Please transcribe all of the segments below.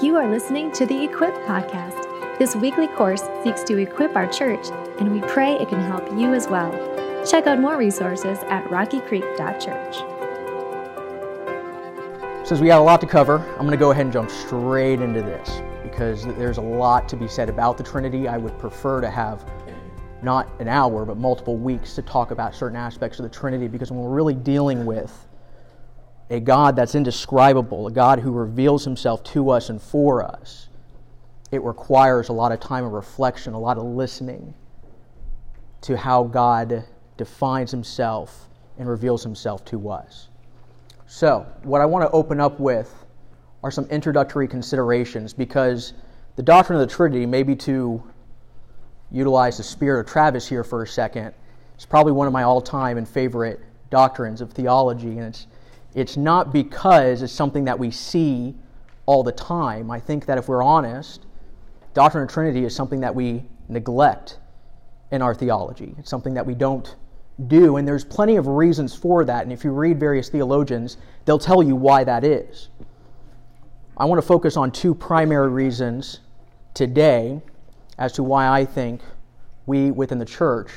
You are listening to the Equip Podcast. This weekly course seeks to equip our church, and we pray it can help you as well. Check out more resources at rockycreek.church. Since we got a lot to cover, I'm going to go ahead and jump straight into this because there's a lot to be said about the Trinity. I would prefer to have not an hour, but multiple weeks to talk about certain aspects of the Trinity because when we're really dealing with a God that's indescribable, a God who reveals himself to us and for us, it requires a lot of time of reflection, a lot of listening to how God defines himself and reveals himself to us. So, what I want to open up with are some introductory considerations because the doctrine of the Trinity, maybe to utilize the spirit of Travis here for a second, is probably one of my all time and favorite doctrines of theology, and it's it's not because it's something that we see all the time. I think that if we're honest, doctrine of Trinity is something that we neglect in our theology. It's something that we don't do, and there's plenty of reasons for that. And if you read various theologians, they'll tell you why that is. I want to focus on two primary reasons today as to why I think we within the church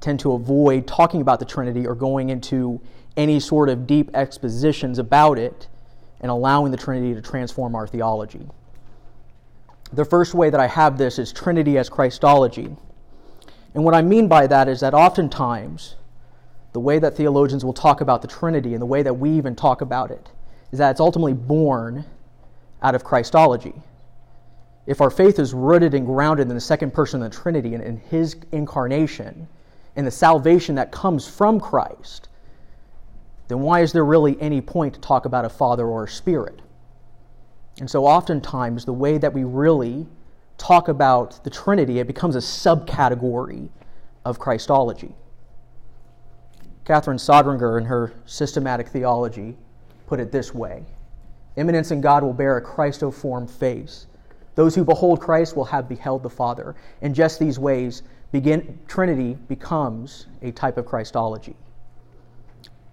tend to avoid talking about the Trinity or going into any sort of deep expositions about it and allowing the Trinity to transform our theology. The first way that I have this is Trinity as Christology. And what I mean by that is that oftentimes the way that theologians will talk about the Trinity and the way that we even talk about it is that it's ultimately born out of Christology. If our faith is rooted and grounded in the second person of the Trinity and in his incarnation and the salvation that comes from Christ, then why is there really any point to talk about a Father or a Spirit? And so, oftentimes, the way that we really talk about the Trinity, it becomes a subcategory of Christology. Katherine Sonderegger, in her systematic theology, put it this way Immanence in God will bear a Christoform face. Those who behold Christ will have beheld the Father. In just these ways, begin, Trinity becomes a type of Christology.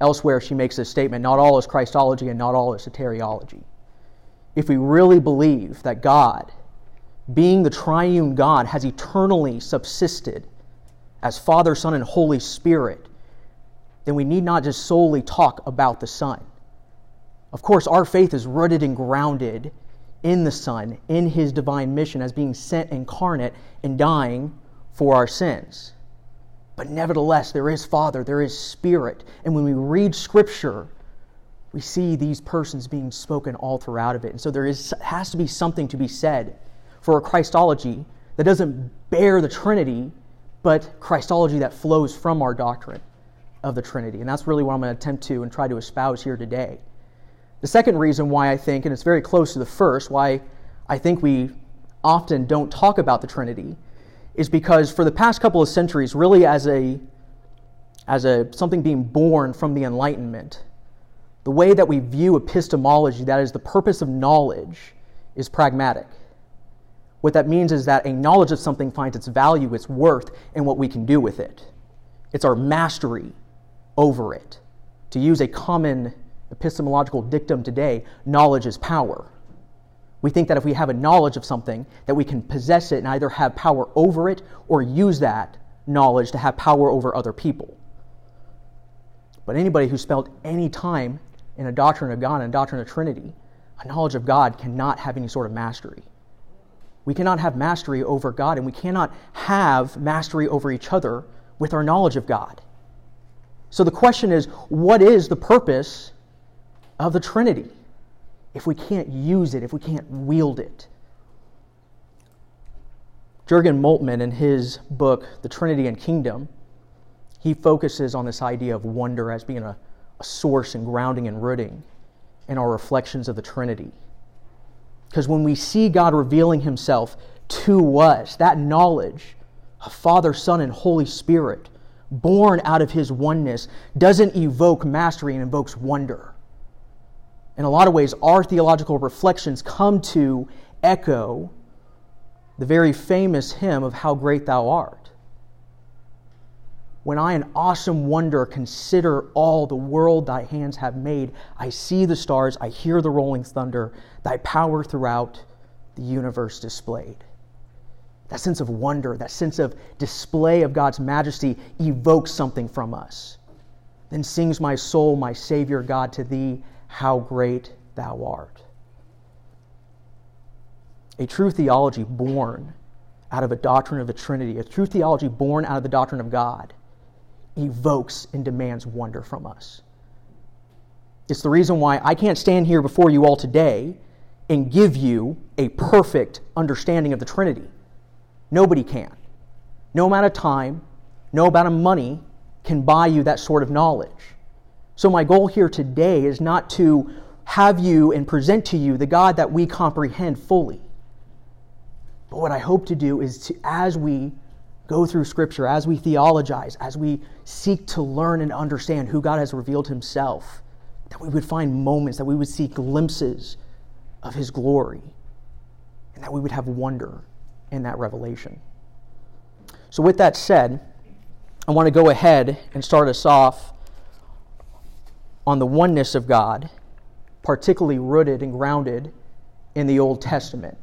Elsewhere, she makes this statement not all is Christology and not all is soteriology. If we really believe that God, being the triune God, has eternally subsisted as Father, Son, and Holy Spirit, then we need not just solely talk about the Son. Of course, our faith is rooted and grounded in the Son, in His divine mission as being sent incarnate and dying for our sins. But nevertheless, there is Father, there is Spirit. And when we read Scripture, we see these persons being spoken all throughout of it. And so there is, has to be something to be said for a Christology that doesn't bear the Trinity, but Christology that flows from our doctrine of the Trinity. And that's really what I'm going to attempt to and try to espouse here today. The second reason why I think, and it's very close to the first, why I think we often don't talk about the Trinity is because for the past couple of centuries, really as a as a something being born from the Enlightenment, the way that we view epistemology, that is the purpose of knowledge, is pragmatic. What that means is that a knowledge of something finds its value, its worth, in what we can do with it. It's our mastery over it. To use a common epistemological dictum today, knowledge is power. We think that if we have a knowledge of something, that we can possess it and either have power over it or use that knowledge to have power over other people. But anybody who spent any time in a doctrine of God and a doctrine of Trinity, a knowledge of God cannot have any sort of mastery. We cannot have mastery over God, and we cannot have mastery over each other with our knowledge of God. So the question is what is the purpose of the Trinity? If we can't use it, if we can't wield it. Jurgen Moltmann, in his book, The Trinity and Kingdom, he focuses on this idea of wonder as being a, a source and grounding and rooting in our reflections of the Trinity. Because when we see God revealing himself to us, that knowledge of Father, Son, and Holy Spirit, born out of his oneness, doesn't evoke mastery and invokes wonder in a lot of ways, our theological reflections come to echo the very famous hymn of How Great Thou Art. When I, in awesome wonder, consider all the world thy hands have made, I see the stars, I hear the rolling thunder, thy power throughout the universe displayed. That sense of wonder, that sense of display of God's majesty evokes something from us. Then sings my soul, my Savior God, to thee, how great thou art. A true theology born out of a doctrine of the Trinity, a true theology born out of the doctrine of God, evokes and demands wonder from us. It's the reason why I can't stand here before you all today and give you a perfect understanding of the Trinity. Nobody can. No amount of time, no amount of money can buy you that sort of knowledge. So, my goal here today is not to have you and present to you the God that we comprehend fully. But what I hope to do is to, as we go through Scripture, as we theologize, as we seek to learn and understand who God has revealed Himself, that we would find moments, that we would see glimpses of His glory, and that we would have wonder in that revelation. So, with that said, I want to go ahead and start us off on the oneness of God, particularly rooted and grounded in the Old Testament.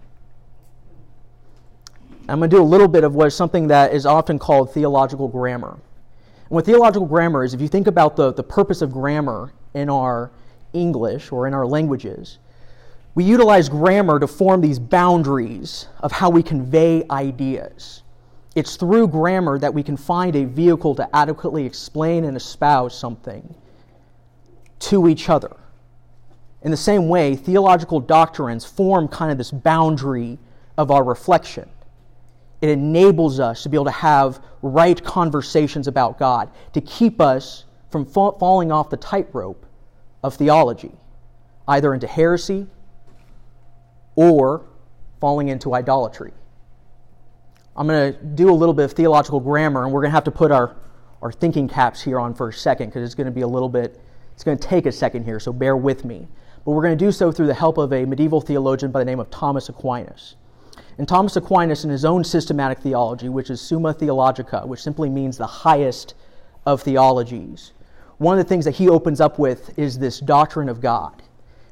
I'm going to do a little bit of what is something that is often called theological grammar. And what theological grammar is, if you think about the, the purpose of grammar in our English or in our languages, we utilize grammar to form these boundaries of how we convey ideas. It's through grammar that we can find a vehicle to adequately explain and espouse something to each other. In the same way, theological doctrines form kind of this boundary of our reflection. It enables us to be able to have right conversations about God, to keep us from fa- falling off the tightrope of theology, either into heresy or falling into idolatry. I'm going to do a little bit of theological grammar, and we're going to have to put our, our thinking caps here on for a second because it's going to be a little bit, it's going to take a second here, so bear with me. But we're going to do so through the help of a medieval theologian by the name of Thomas Aquinas. And Thomas Aquinas, in his own systematic theology, which is Summa Theologica, which simply means the highest of theologies, one of the things that he opens up with is this doctrine of God.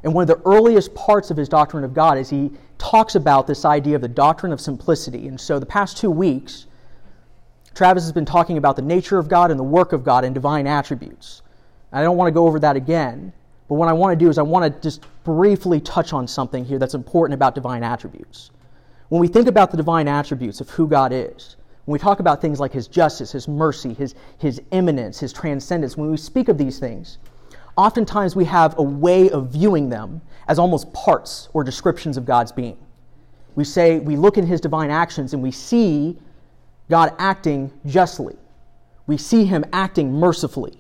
And one of the earliest parts of his doctrine of God is he talks about this idea of the doctrine of simplicity. And so the past two weeks, Travis has been talking about the nature of God and the work of God and divine attributes. I don't want to go over that again, but what I want to do is I want to just briefly touch on something here that's important about divine attributes. When we think about the divine attributes of who God is, when we talk about things like his justice, his mercy, his, his immanence, his transcendence, when we speak of these things, oftentimes we have a way of viewing them as almost parts or descriptions of God's being. We say, we look at his divine actions and we see God acting justly. We see him acting mercifully.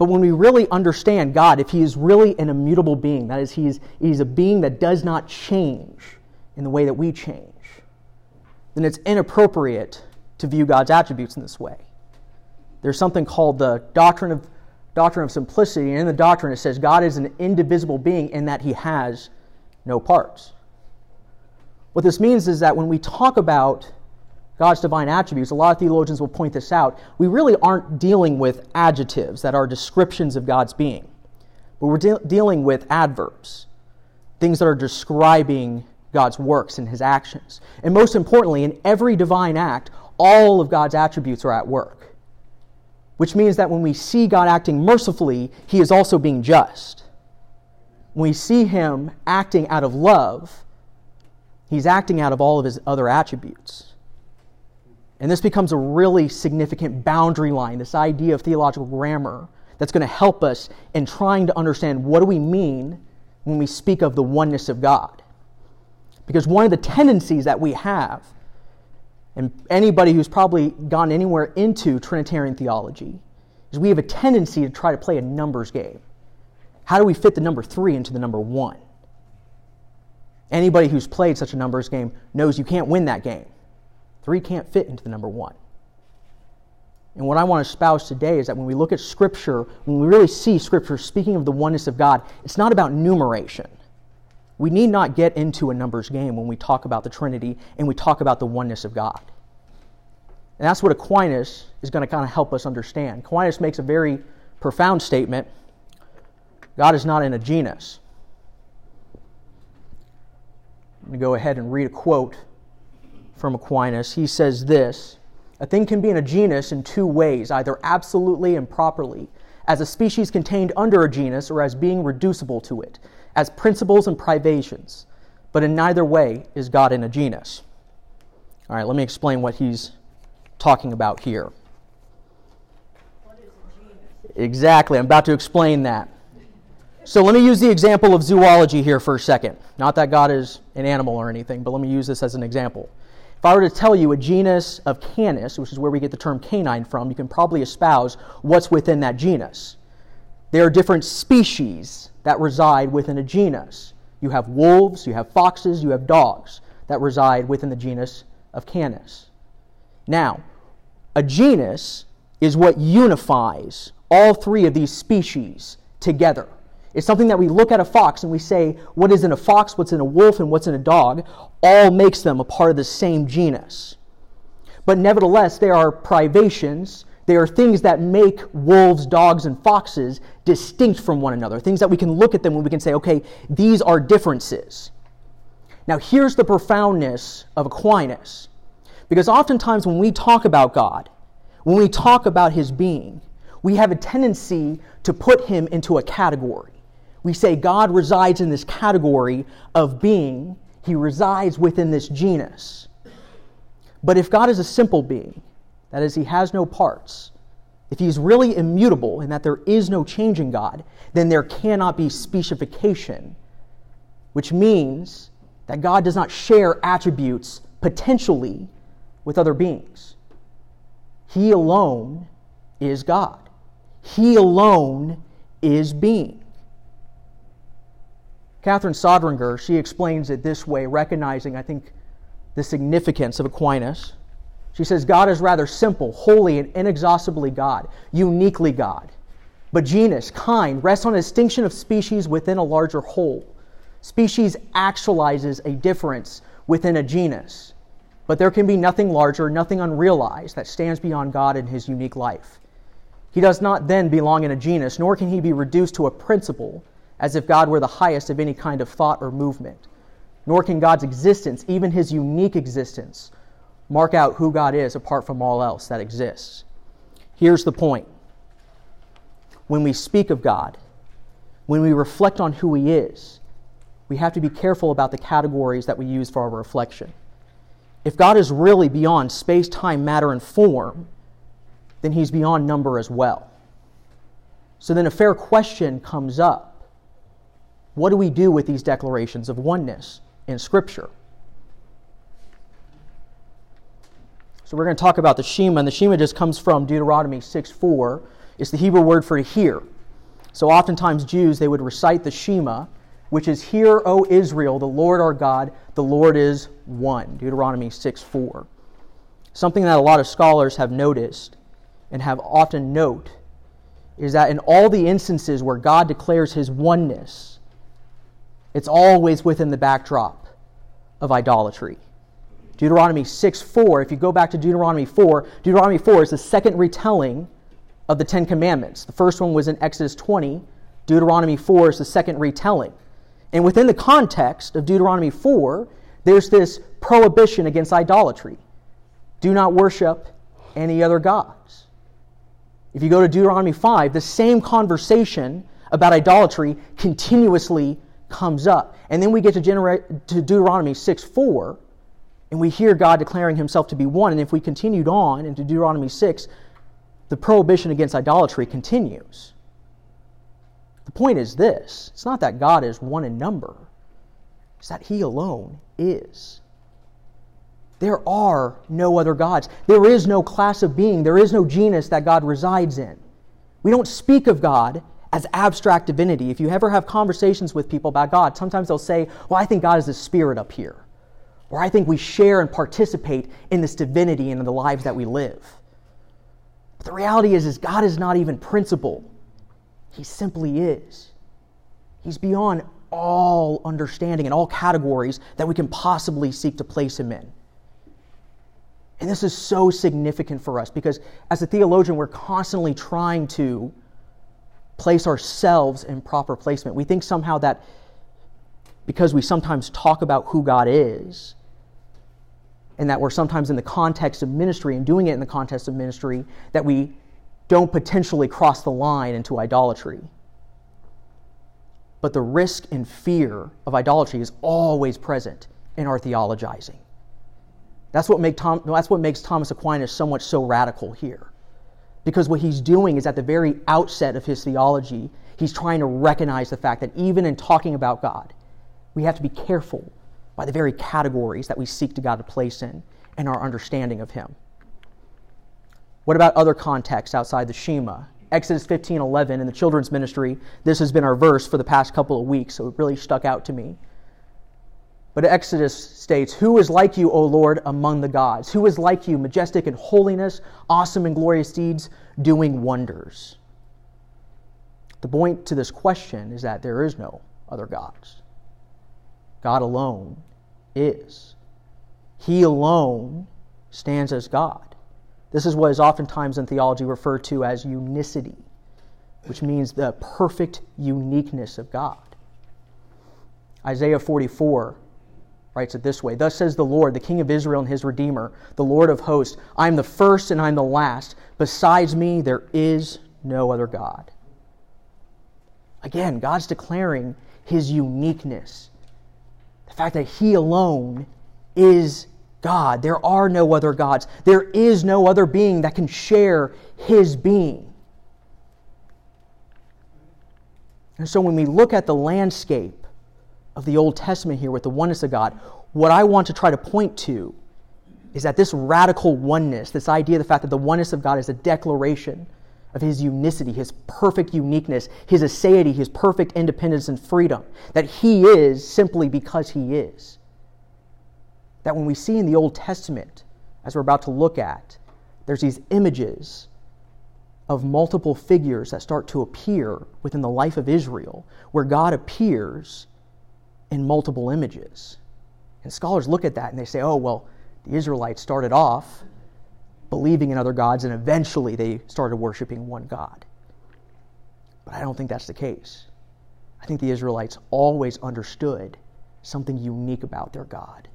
But when we really understand God, if he is really an immutable being, that is, he is, he is a being that does not change in the way that we change, then it's inappropriate to view God's attributes in this way. There's something called the doctrine of doctrine of simplicity, and in the doctrine it says God is an indivisible being in that he has no parts. What this means is that when we talk about God's divine attributes, a lot of theologians will point this out, we really aren't dealing with adjectives that are descriptions of God's being, but we're de- dealing with adverbs, things that are describing God's works and his actions. And most importantly, in every divine act, all of God's attributes are at work which means that when we see God acting mercifully, he is also being just. When we see him acting out of love, he's acting out of all of his other attributes. And this becomes a really significant boundary line, this idea of theological grammar that's going to help us in trying to understand what do we mean when we speak of the oneness of God. Because one of the tendencies that we have and anybody who's probably gone anywhere into Trinitarian theology, is we have a tendency to try to play a numbers game. How do we fit the number three into the number one? Anybody who's played such a numbers game knows you can't win that game. Three can't fit into the number one. And what I want to espouse today is that when we look at Scripture, when we really see Scripture speaking of the oneness of God, it's not about numeration. We need not get into a numbers game when we talk about the Trinity and we talk about the oneness of God. And that's what Aquinas is going to kind of help us understand. Aquinas makes a very profound statement God is not in a genus. I'm going to go ahead and read a quote from Aquinas. He says this A thing can be in a genus in two ways, either absolutely and properly, as a species contained under a genus, or as being reducible to it, as principles and privations. But in neither way is God in a genus. All right, let me explain what he's talking about here. Exactly, I'm about to explain that. So let me use the example of zoology here for a second. Not that God is an animal or anything, but let me use this as an example. If I were to tell you a genus of Canis, which is where we get the term canine from, you can probably espouse what's within that genus. There are different species that reside within a genus. You have wolves, you have foxes, you have dogs that reside within the genus of Canis. Now, a genus is what unifies all three of these species together. It's something that we look at a fox and we say, what is in a fox, what's in a wolf, and what's in a dog, all makes them a part of the same genus. But nevertheless, there are privations, there are things that make wolves, dogs, and foxes distinct from one another, things that we can look at them and we can say, okay, these are differences. Now, here's the profoundness of Aquinas. Because oftentimes when we talk about God, when we talk about his being, we have a tendency to put him into a category. We say God resides in this category of being, he resides within this genus. But if God is a simple being, that is, he has no parts, if he's really immutable and that there is no change in God, then there cannot be specification, which means that God does not share attributes potentially with other beings. He alone is God. He alone is being. Katherine Sonderegger, she explains it this way, recognizing, I think, the significance of Aquinas. She says, God is rather simple, holy, and inexhaustibly God, uniquely God. But genus, kind, rests on a distinction of species within a larger whole. Species actualizes a difference within a genus. But there can be nothing larger, nothing unrealized that stands beyond God in his unique life. He does not then belong in a genus, nor can he be reduced to a principle as if God were the highest of any kind of thought or movement. Nor can God's existence, even his unique existence, mark out who God is apart from all else that exists. Here's the point when we speak of God, when we reflect on who he is, we have to be careful about the categories that we use for our reflection. If God is really beyond space, time, matter, and form, then he's beyond number as well. So then a fair question comes up what do we do with these declarations of oneness in Scripture? So we're going to talk about the Shema, and the Shema just comes from Deuteronomy 6 4. It's the Hebrew word for hear. So oftentimes Jews, they would recite the Shema, which is, Hear, O Israel, the Lord our God, the Lord is one. Deuteronomy 6 4. Something that a lot of scholars have noticed and have often note is that in all the instances where God declares his oneness, it's always within the backdrop of idolatry. Deuteronomy 6 4, if you go back to Deuteronomy 4, Deuteronomy 4 is the second retelling of the Ten Commandments. The first one was in Exodus 20, Deuteronomy 4 is the second retelling. And within the context of Deuteronomy 4, there's this prohibition against idolatry. Do not worship any other gods. If you go to Deuteronomy 5, the same conversation about idolatry continuously comes up. And then we get to, to Deuteronomy 6 4, and we hear God declaring himself to be one. And if we continued on into Deuteronomy 6, the prohibition against idolatry continues. The point is this it's not that God is one in number, it's that he alone is. There are no other gods. There is no class of being. There is no genus that God resides in. We don't speak of God as abstract divinity. If you ever have conversations with people about God, sometimes they'll say, Well, I think God is a spirit up here. Or I think we share and participate in this divinity and in the lives that we live. But the reality is, is God is not even principle. He simply is. He's beyond all understanding and all categories that we can possibly seek to place him in. And this is so significant for us because as a theologian, we're constantly trying to place ourselves in proper placement. We think somehow that because we sometimes talk about who God is, and that we're sometimes in the context of ministry and doing it in the context of ministry, that we don't potentially cross the line into idolatry. But the risk and fear of idolatry is always present in our theologizing. That's what, make Tom, that's what makes Thomas Aquinas so much so radical here. Because what he's doing is at the very outset of his theology, he's trying to recognize the fact that even in talking about God, we have to be careful by the very categories that we seek to God to place in and our understanding of him. What about other contexts outside the Shema? Exodus 15 11 in the children's ministry, this has been our verse for the past couple of weeks, so it really stuck out to me. But Exodus states, Who is like you, O Lord, among the gods? Who is like you, majestic in holiness, awesome in glorious deeds, doing wonders? The point to this question is that there is no other gods. God alone is. He alone stands as God. This is what is oftentimes in theology referred to as unicity, which means the perfect uniqueness of God. Isaiah 44 writes it this way Thus says the Lord, the King of Israel and his Redeemer, the Lord of hosts I am the first and I am the last. Besides me, there is no other God. Again, God's declaring his uniqueness. The fact that he alone is God. There are no other gods. There is no other being that can share his being. And so when we look at the landscape of the Old Testament here with the oneness of God, what I want to try to point to is that this radical oneness, this idea of the fact that the oneness of God is a declaration of his unicity, his perfect uniqueness, his aseity, his perfect independence and freedom, that he is simply because he is. That when we see in the Old Testament, as we're about to look at, there's these images of multiple figures that start to appear within the life of Israel, where God appears in multiple images. And scholars look at that and they say, oh, well, the Israelites started off believing in other gods and eventually they started worshiping one God. But I don't think that's the case. I think the Israelites always understood something unique about their God,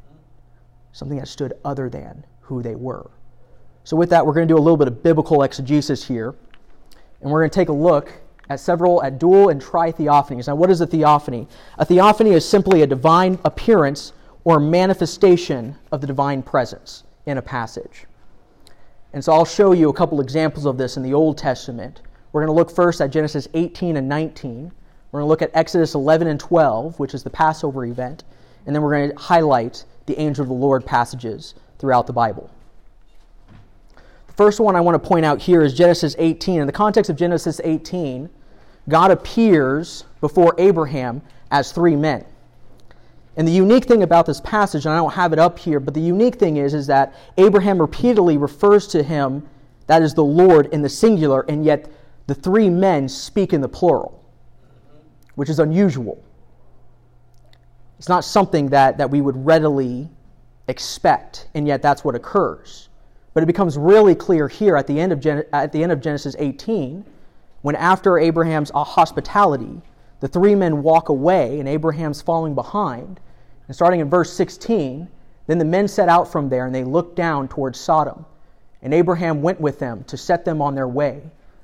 something that stood other than who they were. So, with that, we're going to do a little bit of biblical exegesis here, and we're going to take a look at several at dual and tri theophanies. Now, what is a theophany? A theophany is simply a divine appearance or manifestation of the divine presence in a passage. And so I'll show you a couple examples of this in the Old Testament. We're going to look first at Genesis 18 and 19. We're going to look at Exodus 11 and 12, which is the Passover event. And then we're going to highlight the angel of the Lord passages throughout the Bible. First one I want to point out here is Genesis 18. In the context of Genesis 18, God appears before Abraham as three men. And the unique thing about this passage, and I don't have it up here, but the unique thing is, is that Abraham repeatedly refers to him, that is the Lord, in the singular, and yet the three men speak in the plural, which is unusual. It's not something that, that we would readily expect, and yet that's what occurs. But it becomes really clear here at the end of, Gen- at the end of Genesis 18, when after Abraham's uh, hospitality, the three men walk away and Abraham's following behind, and starting in verse 16, then the men set out from there and they looked down towards Sodom. And Abraham went with them to set them on their way.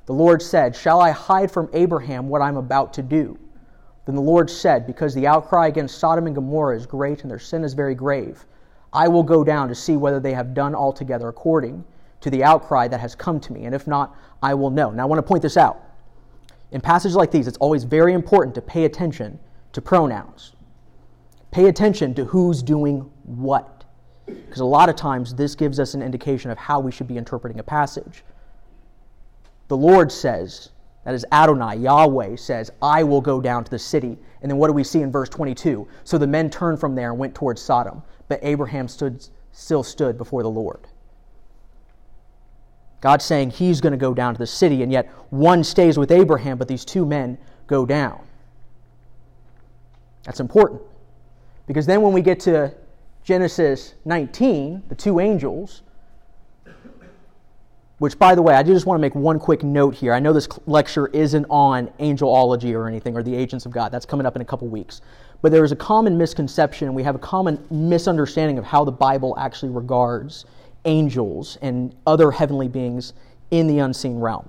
The Lord said, Shall I hide from Abraham what I'm about to do? Then the Lord said, Because the outcry against Sodom and Gomorrah is great and their sin is very grave, I will go down to see whether they have done altogether according to the outcry that has come to me. And if not, I will know. Now I want to point this out. In passages like these, it's always very important to pay attention to pronouns. Pay attention to who's doing what. Because a lot of times this gives us an indication of how we should be interpreting a passage. The Lord says, that is Adonai, Yahweh says, I will go down to the city. And then what do we see in verse 22? So the men turned from there and went towards Sodom, but Abraham stood, still stood before the Lord. God's saying he's going to go down to the city, and yet one stays with Abraham, but these two men go down. That's important. Because then when we get to Genesis 19, the two angels, which, by the way, I do just want to make one quick note here. I know this lecture isn't on angelology or anything, or the agents of God. That's coming up in a couple weeks. But there is a common misconception, we have a common misunderstanding of how the Bible actually regards angels and other heavenly beings in the unseen realm.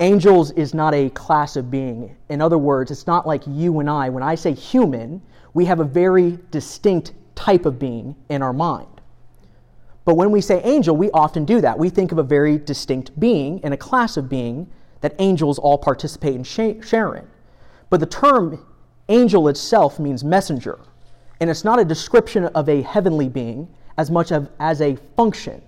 Angels is not a class of being. In other words, it's not like you and I. When I say human, we have a very distinct type of being in our mind. But when we say angel, we often do that. We think of a very distinct being and a class of being that angels all participate in sharing. But the term angel itself means messenger, and it's not a description of a heavenly being as much of, as a function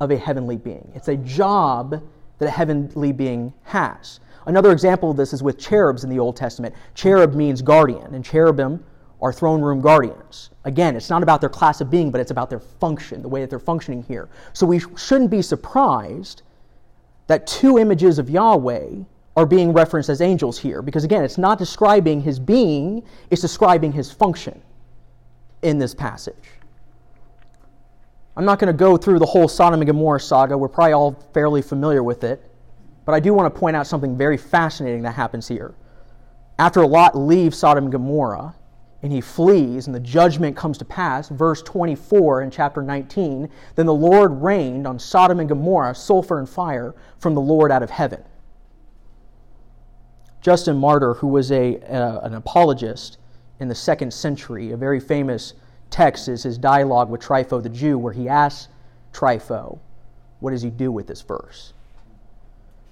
of a heavenly being. It's a job that a heavenly being has. Another example of this is with cherubs in the Old Testament. Cherub means guardian, and cherubim are throne room guardians. Again, it's not about their class of being, but it's about their function, the way that they're functioning here. So we shouldn't be surprised that two images of Yahweh are being referenced as angels here, because again, it's not describing his being, it's describing his function in this passage. I'm not going to go through the whole Sodom and Gomorrah saga. We're probably all fairly familiar with it. But I do want to point out something very fascinating that happens here. After Lot leaves Sodom and Gomorrah and he flees and the judgment comes to pass, verse 24 in chapter 19, then the Lord rained on Sodom and Gomorrah sulfur and fire from the Lord out of heaven. Justin Martyr, who was a, uh, an apologist in the second century, a very famous text is his dialogue with Trypho the Jew, where he asks Trypho, What does he do with this verse?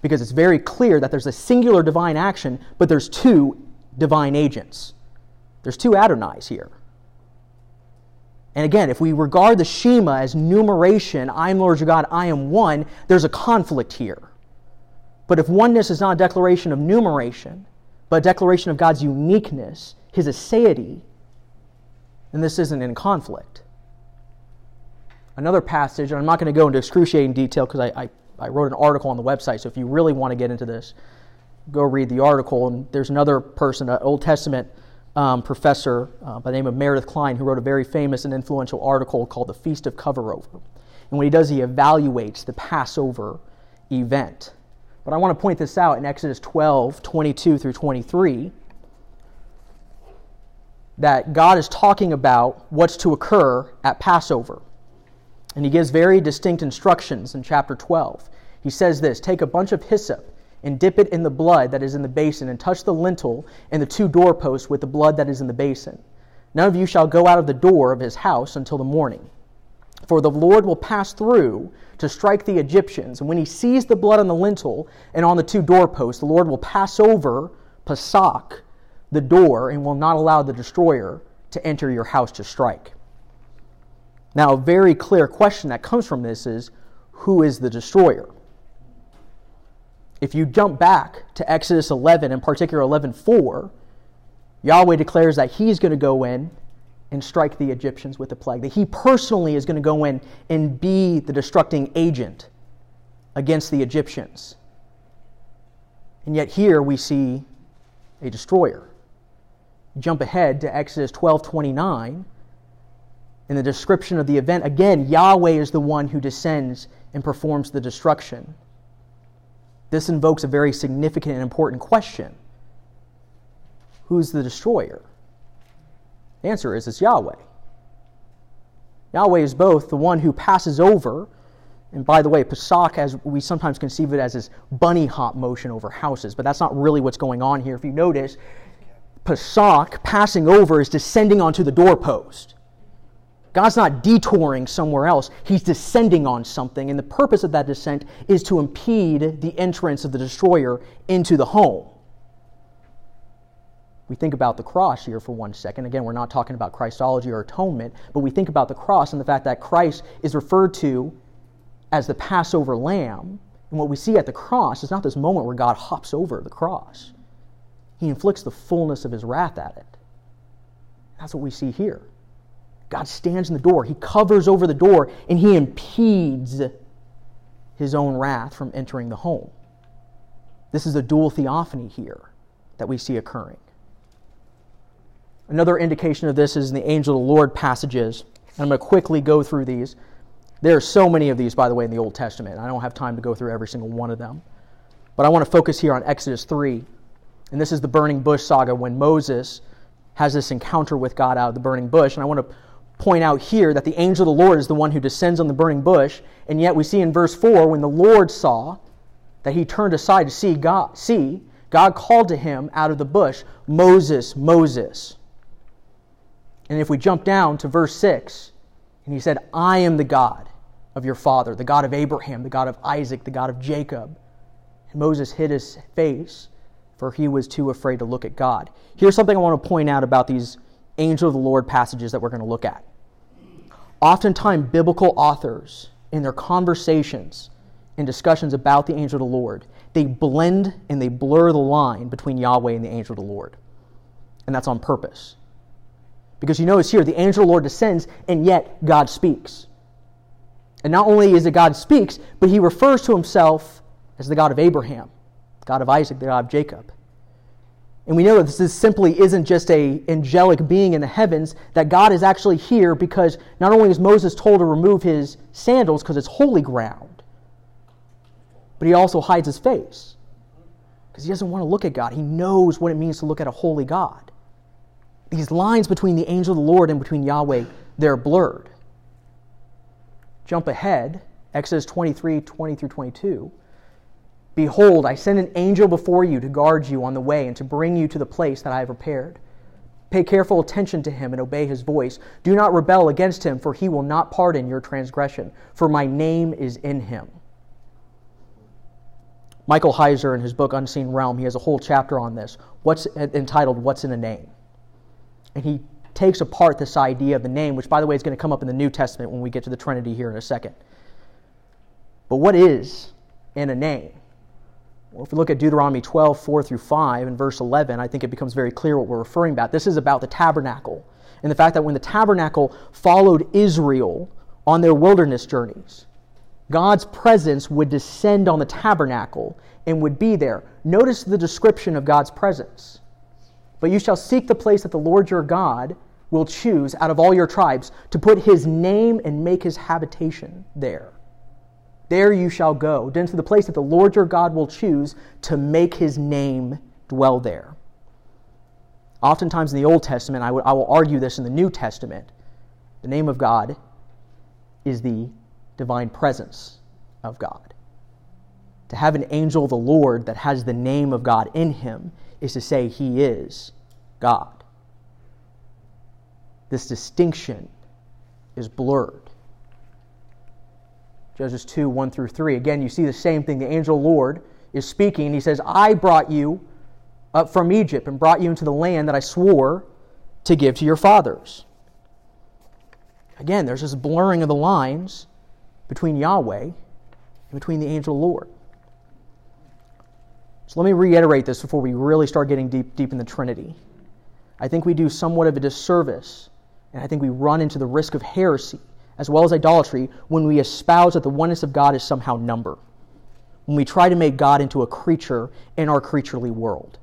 Because it's very clear that there's a singular divine action, but there's two divine agents. There's two Adonais here. And again, if we regard the Shema as numeration, I am Lord your God, I am one, there's a conflict here. But if oneness is not a declaration of numeration, but a declaration of God's uniqueness, his aseity, then this isn't in conflict. Another passage, and I'm not going to go into excruciating detail because I, I, I, wrote an article on the website, so if you really want to get into this, go read the article. And there's another person, an Old Testament um, professor uh, by the name of Meredith Kline, who wrote a very famous and influential article called The Feast of Coverover. And what he does, he evaluates the Passover event. But I want to point this out in Exodus 12, 22 through 23 that God is talking about what's to occur at Passover. And he gives very distinct instructions in chapter 12. He says this Take a bunch of hyssop and dip it in the blood that is in the basin, and touch the lintel and the two doorposts with the blood that is in the basin. None of you shall go out of the door of his house until the morning. For the Lord will pass through to strike the Egyptians. And when he sees the blood on the lintel and on the two doorposts, the Lord will pass over Pesach the door and will not allow the destroyer to enter your house to strike. Now, a very clear question that comes from this is who is the destroyer? If you jump back to Exodus 11, in particular 11:4, Yahweh declares that he's going to go in and strike the Egyptians with the plague, that he personally is going to go in and be the destructing agent against the Egyptians. And yet here we see a destroyer jump ahead to Exodus 12:29 in the description of the event again Yahweh is the one who descends and performs the destruction. This invokes a very significant and important question. Who's the destroyer? The answer is it's Yahweh. Yahweh is both the one who passes over, and by the way, Pesach, as we sometimes conceive it as this bunny hop motion over houses, but that's not really what's going on here. If you notice, Pesach, passing over, is descending onto the doorpost. God's not detouring somewhere else, He's descending on something, and the purpose of that descent is to impede the entrance of the destroyer into the home. We think about the cross here for one second. Again, we're not talking about Christology or atonement, but we think about the cross and the fact that Christ is referred to as the Passover lamb. And what we see at the cross is not this moment where God hops over the cross he inflicts the fullness of his wrath at it. That's what we see here. God stands in the door, he covers over the door, and he impedes his own wrath from entering the home. This is a dual theophany here that we see occurring. Another indication of this is in the angel of the Lord passages. And I'm going to quickly go through these. There are so many of these, by the way, in the Old Testament. I don't have time to go through every single one of them. But I want to focus here on Exodus 3, and this is the burning bush saga when Moses has this encounter with God out of the burning bush. And I want to point out here that the angel of the Lord is the one who descends on the burning bush. And yet we see in verse 4 when the Lord saw that he turned aside to see God, see, God called to him out of the bush, Moses, Moses. And if we jump down to verse 6, and he said, I am the God of your father, the God of Abraham, the God of Isaac, the God of Jacob. And Moses hid his face, for he was too afraid to look at God. Here's something I want to point out about these angel of the Lord passages that we're going to look at. Oftentimes, biblical authors, in their conversations and discussions about the angel of the Lord, they blend and they blur the line between Yahweh and the angel of the Lord. And that's on purpose. Because you notice here, the angel of the Lord descends, and yet God speaks. And not only is it God speaks, but he refers to himself as the God of Abraham, the God of Isaac, the God of Jacob. And we know that this simply isn't just a angelic being in the heavens, that God is actually here because not only is Moses told to remove his sandals because it's holy ground, but he also hides his face because he doesn't want to look at God. He knows what it means to look at a holy God these lines between the angel of the Lord and between Yahweh, they're blurred. Jump ahead, Exodus 23 20 through 22. Behold, I send an angel before you to guard you on the way and to bring you to the place that I have prepared. Pay careful attention to him and obey his voice. Do not rebel against him, for he will not pardon your transgression, for my name is in him. Michael Heiser, in his book Unseen Realm, he has a whole chapter on this, what's entitled What's in a Name? And he takes apart this idea of the name, which, by the way, is going to come up in the New Testament when we get to the Trinity here in a second. But what is in a name? Well, if we look at Deuteronomy 12, 4 through 5, and verse 11, I think it becomes very clear what we're referring about. This is about the tabernacle and the fact that when the tabernacle followed Israel on their wilderness journeys, God's presence would descend on the tabernacle and would be there. Notice the description of God's presence. But you shall seek the place that the Lord your God will choose out of all your tribes to put his name and make his habitation there. There you shall go, into the place that the Lord your God will choose to make his name dwell there. Oftentimes in the Old Testament, I, I will argue this in the New Testament, the name of God is the divine presence of God. To have an angel of the Lord that has the name of God in him is to say he is God. This distinction is blurred. Judges 2 1 through 3. Again, you see the same thing. The angel Lord is speaking, he says, I brought you up from Egypt and brought you into the land that I swore to give to your fathers. Again, there's this blurring of the lines between Yahweh and between the angel Lord. So let me reiterate this before we really start getting deep, deep in the Trinity. I think we do somewhat of a disservice, and I think we run into the risk of heresy as well as idolatry when we espouse that the oneness of God is somehow number, when we try to make God into a creature in our creaturely world.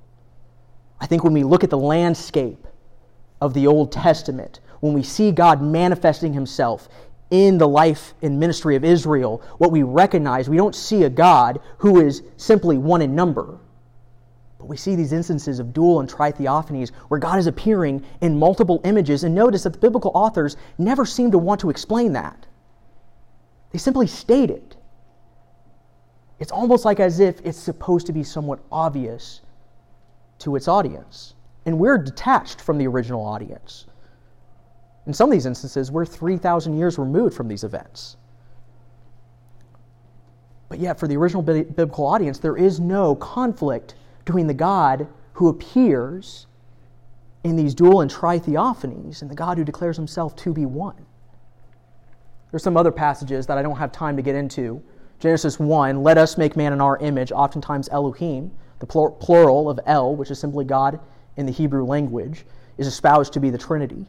I think when we look at the landscape of the Old Testament, when we see God manifesting himself in the life and ministry of Israel, what we recognize, we don't see a God who is simply one in number. But we see these instances of dual and tritheophanies where God is appearing in multiple images. And notice that the biblical authors never seem to want to explain that. They simply state it. It's almost like as if it's supposed to be somewhat obvious to its audience. And we're detached from the original audience. In some of these instances, we're 3,000 years removed from these events. But yet, for the original biblical audience, there is no conflict between the God who appears in these dual and tritheophanies and the God who declares himself to be one. There's some other passages that I don't have time to get into. Genesis 1, let us make man in our image, oftentimes Elohim, the plural of El, which is simply God in the Hebrew language, is espoused to be the Trinity.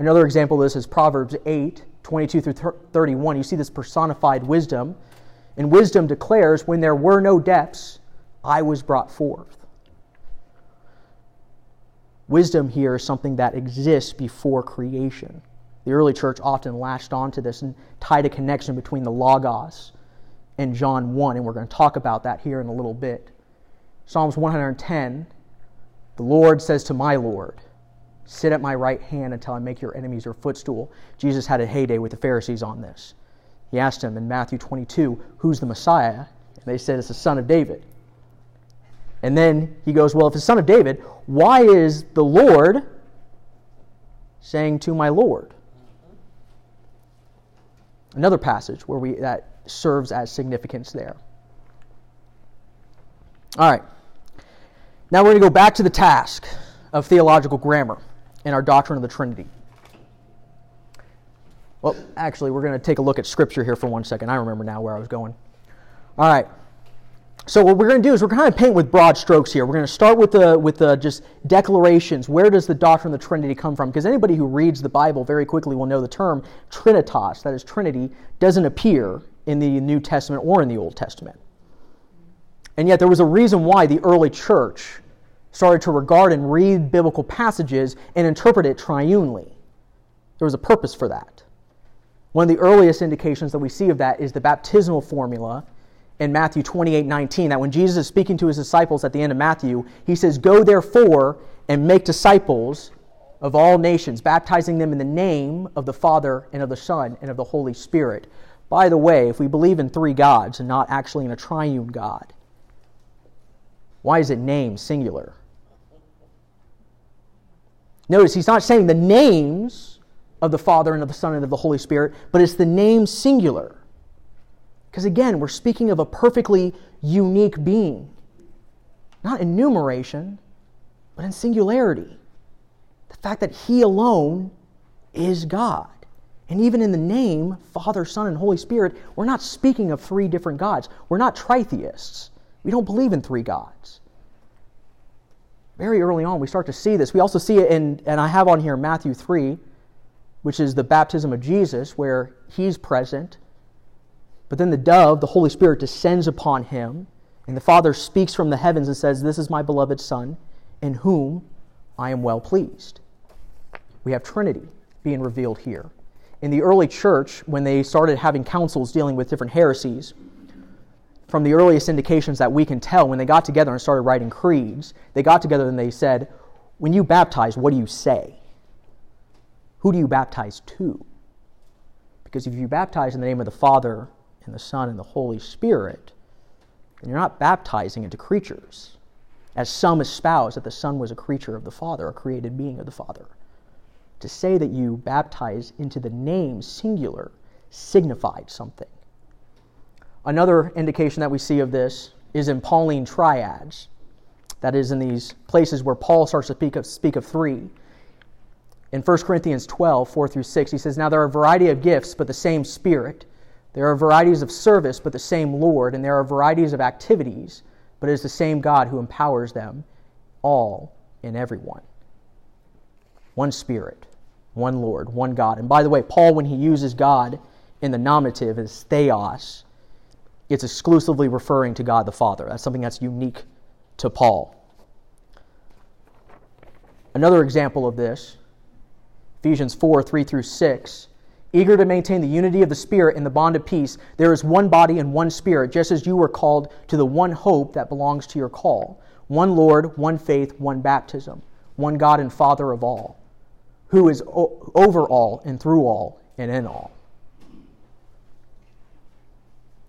Another example of this is Proverbs 8, 22 through 31. You see this personified wisdom. And wisdom declares, When there were no depths, I was brought forth. Wisdom here is something that exists before creation. The early church often latched onto this and tied a connection between the Logos and John 1, and we're going to talk about that here in a little bit. Psalms 110 The Lord says to my Lord, Sit at my right hand until I make your enemies your footstool. Jesus had a heyday with the Pharisees on this. He asked them in Matthew 22, Who's the Messiah? And they said, It's the son of David. And then he goes, Well, if it's the son of David, why is the Lord saying to my Lord? Another passage where we that serves as significance there. All right. Now we're going to go back to the task of theological grammar in our doctrine of the Trinity. Well, actually, we're going to take a look at Scripture here for one second. I remember now where I was going. All right. So what we're going to do is we're kind of paint with broad strokes here. We're going to start with the with the just declarations. Where does the doctrine of the Trinity come from? Because anybody who reads the Bible very quickly will know the term Trinitas, that is Trinity, doesn't appear in the New Testament or in the Old Testament. And yet there was a reason why the early church started to regard and read biblical passages and interpret it triunely. There was a purpose for that. One of the earliest indications that we see of that is the baptismal formula in Matthew 28 19. That when Jesus is speaking to his disciples at the end of Matthew, he says, Go therefore and make disciples of all nations, baptizing them in the name of the Father and of the Son and of the Holy Spirit. By the way, if we believe in three gods and not actually in a triune God, why is it name singular? Notice he's not saying the names of the Father and of the Son and of the Holy Spirit, but it's the name singular. Because again, we're speaking of a perfectly unique being. Not in numeration, but in singularity. The fact that He alone is God. And even in the name, Father, Son, and Holy Spirit, we're not speaking of three different gods. We're not tritheists. We don't believe in three gods. Very early on, we start to see this. We also see it in, and I have on here Matthew 3, which is the baptism of Jesus, where he's present. But then the dove, the Holy Spirit, descends upon him, and the Father speaks from the heavens and says, This is my beloved Son, in whom I am well pleased. We have Trinity being revealed here. In the early church, when they started having councils dealing with different heresies, from the earliest indications that we can tell, when they got together and started writing creeds, they got together and they said, When you baptize, what do you say? who do you baptize to? Because if you baptize in the name of the Father and the Son and the Holy Spirit, then you're not baptizing into creatures, as some espouse that the Son was a creature of the Father, a created being of the Father. To say that you baptize into the name singular signified something. Another indication that we see of this is in Pauline triads. That is, in these places where Paul starts to speak of, speak of three in 1 Corinthians 12, 4 through 6, he says, Now there are a variety of gifts, but the same Spirit. There are varieties of service, but the same Lord. And there are varieties of activities, but it is the same God who empowers them all in everyone. One Spirit, one Lord, one God. And by the way, Paul, when he uses God in the nominative, is theos. It's exclusively referring to God the Father. That's something that's unique to Paul. Another example of this Ephesians 4 3 through 6. Eager to maintain the unity of the Spirit in the bond of peace, there is one body and one Spirit, just as you were called to the one hope that belongs to your call. One Lord, one faith, one baptism, one God and Father of all, who is o- over all and through all and in all.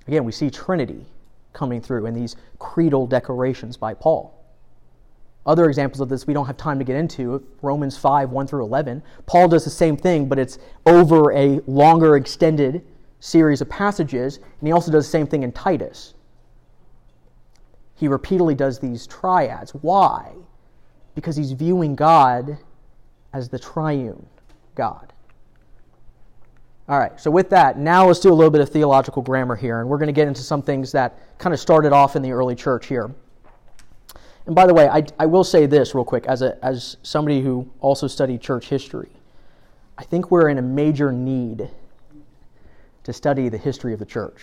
Again, we see Trinity coming through in these creedal declarations by Paul. Other examples of this we don't have time to get into. Romans 5, 1 through 11. Paul does the same thing, but it's over a longer, extended series of passages. And he also does the same thing in Titus. He repeatedly does these triads. Why? Because he's viewing God as the triune God. All right, so with that, now let's do a little bit of theological grammar here, and we're going to get into some things that kind of started off in the early church here. And by the way, I, I will say this real quick as, a, as somebody who also studied church history. I think we're in a major need to study the history of the church.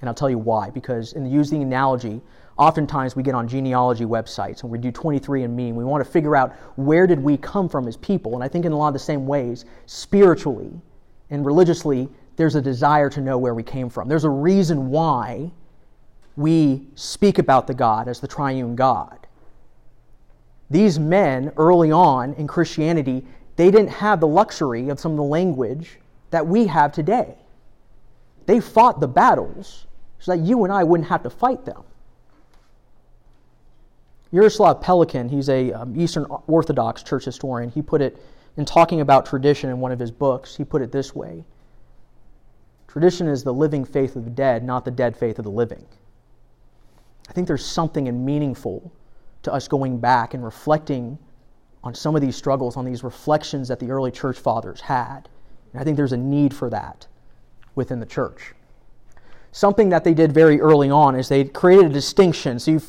And I'll tell you why. Because in using analogy, oftentimes we get on genealogy websites and we do 23andMe and we want to figure out where did we come from as people. And I think in a lot of the same ways, spiritually and religiously, there's a desire to know where we came from. There's a reason why we speak about the God as the triune God. These men, early on in Christianity, they didn't have the luxury of some of the language that we have today. They fought the battles so that you and I wouldn't have to fight them. Jaroslav Pelikan, he's a um, Eastern Orthodox church historian, he put it in talking about tradition in one of his books, he put it this way Tradition is the living faith of the dead, not the dead faith of the living. I think there's something meaningful to us going back and reflecting on some of these struggles, on these reflections that the early church fathers had. And I think there's a need for that within the church. Something that they did very early on is they created a distinction. So you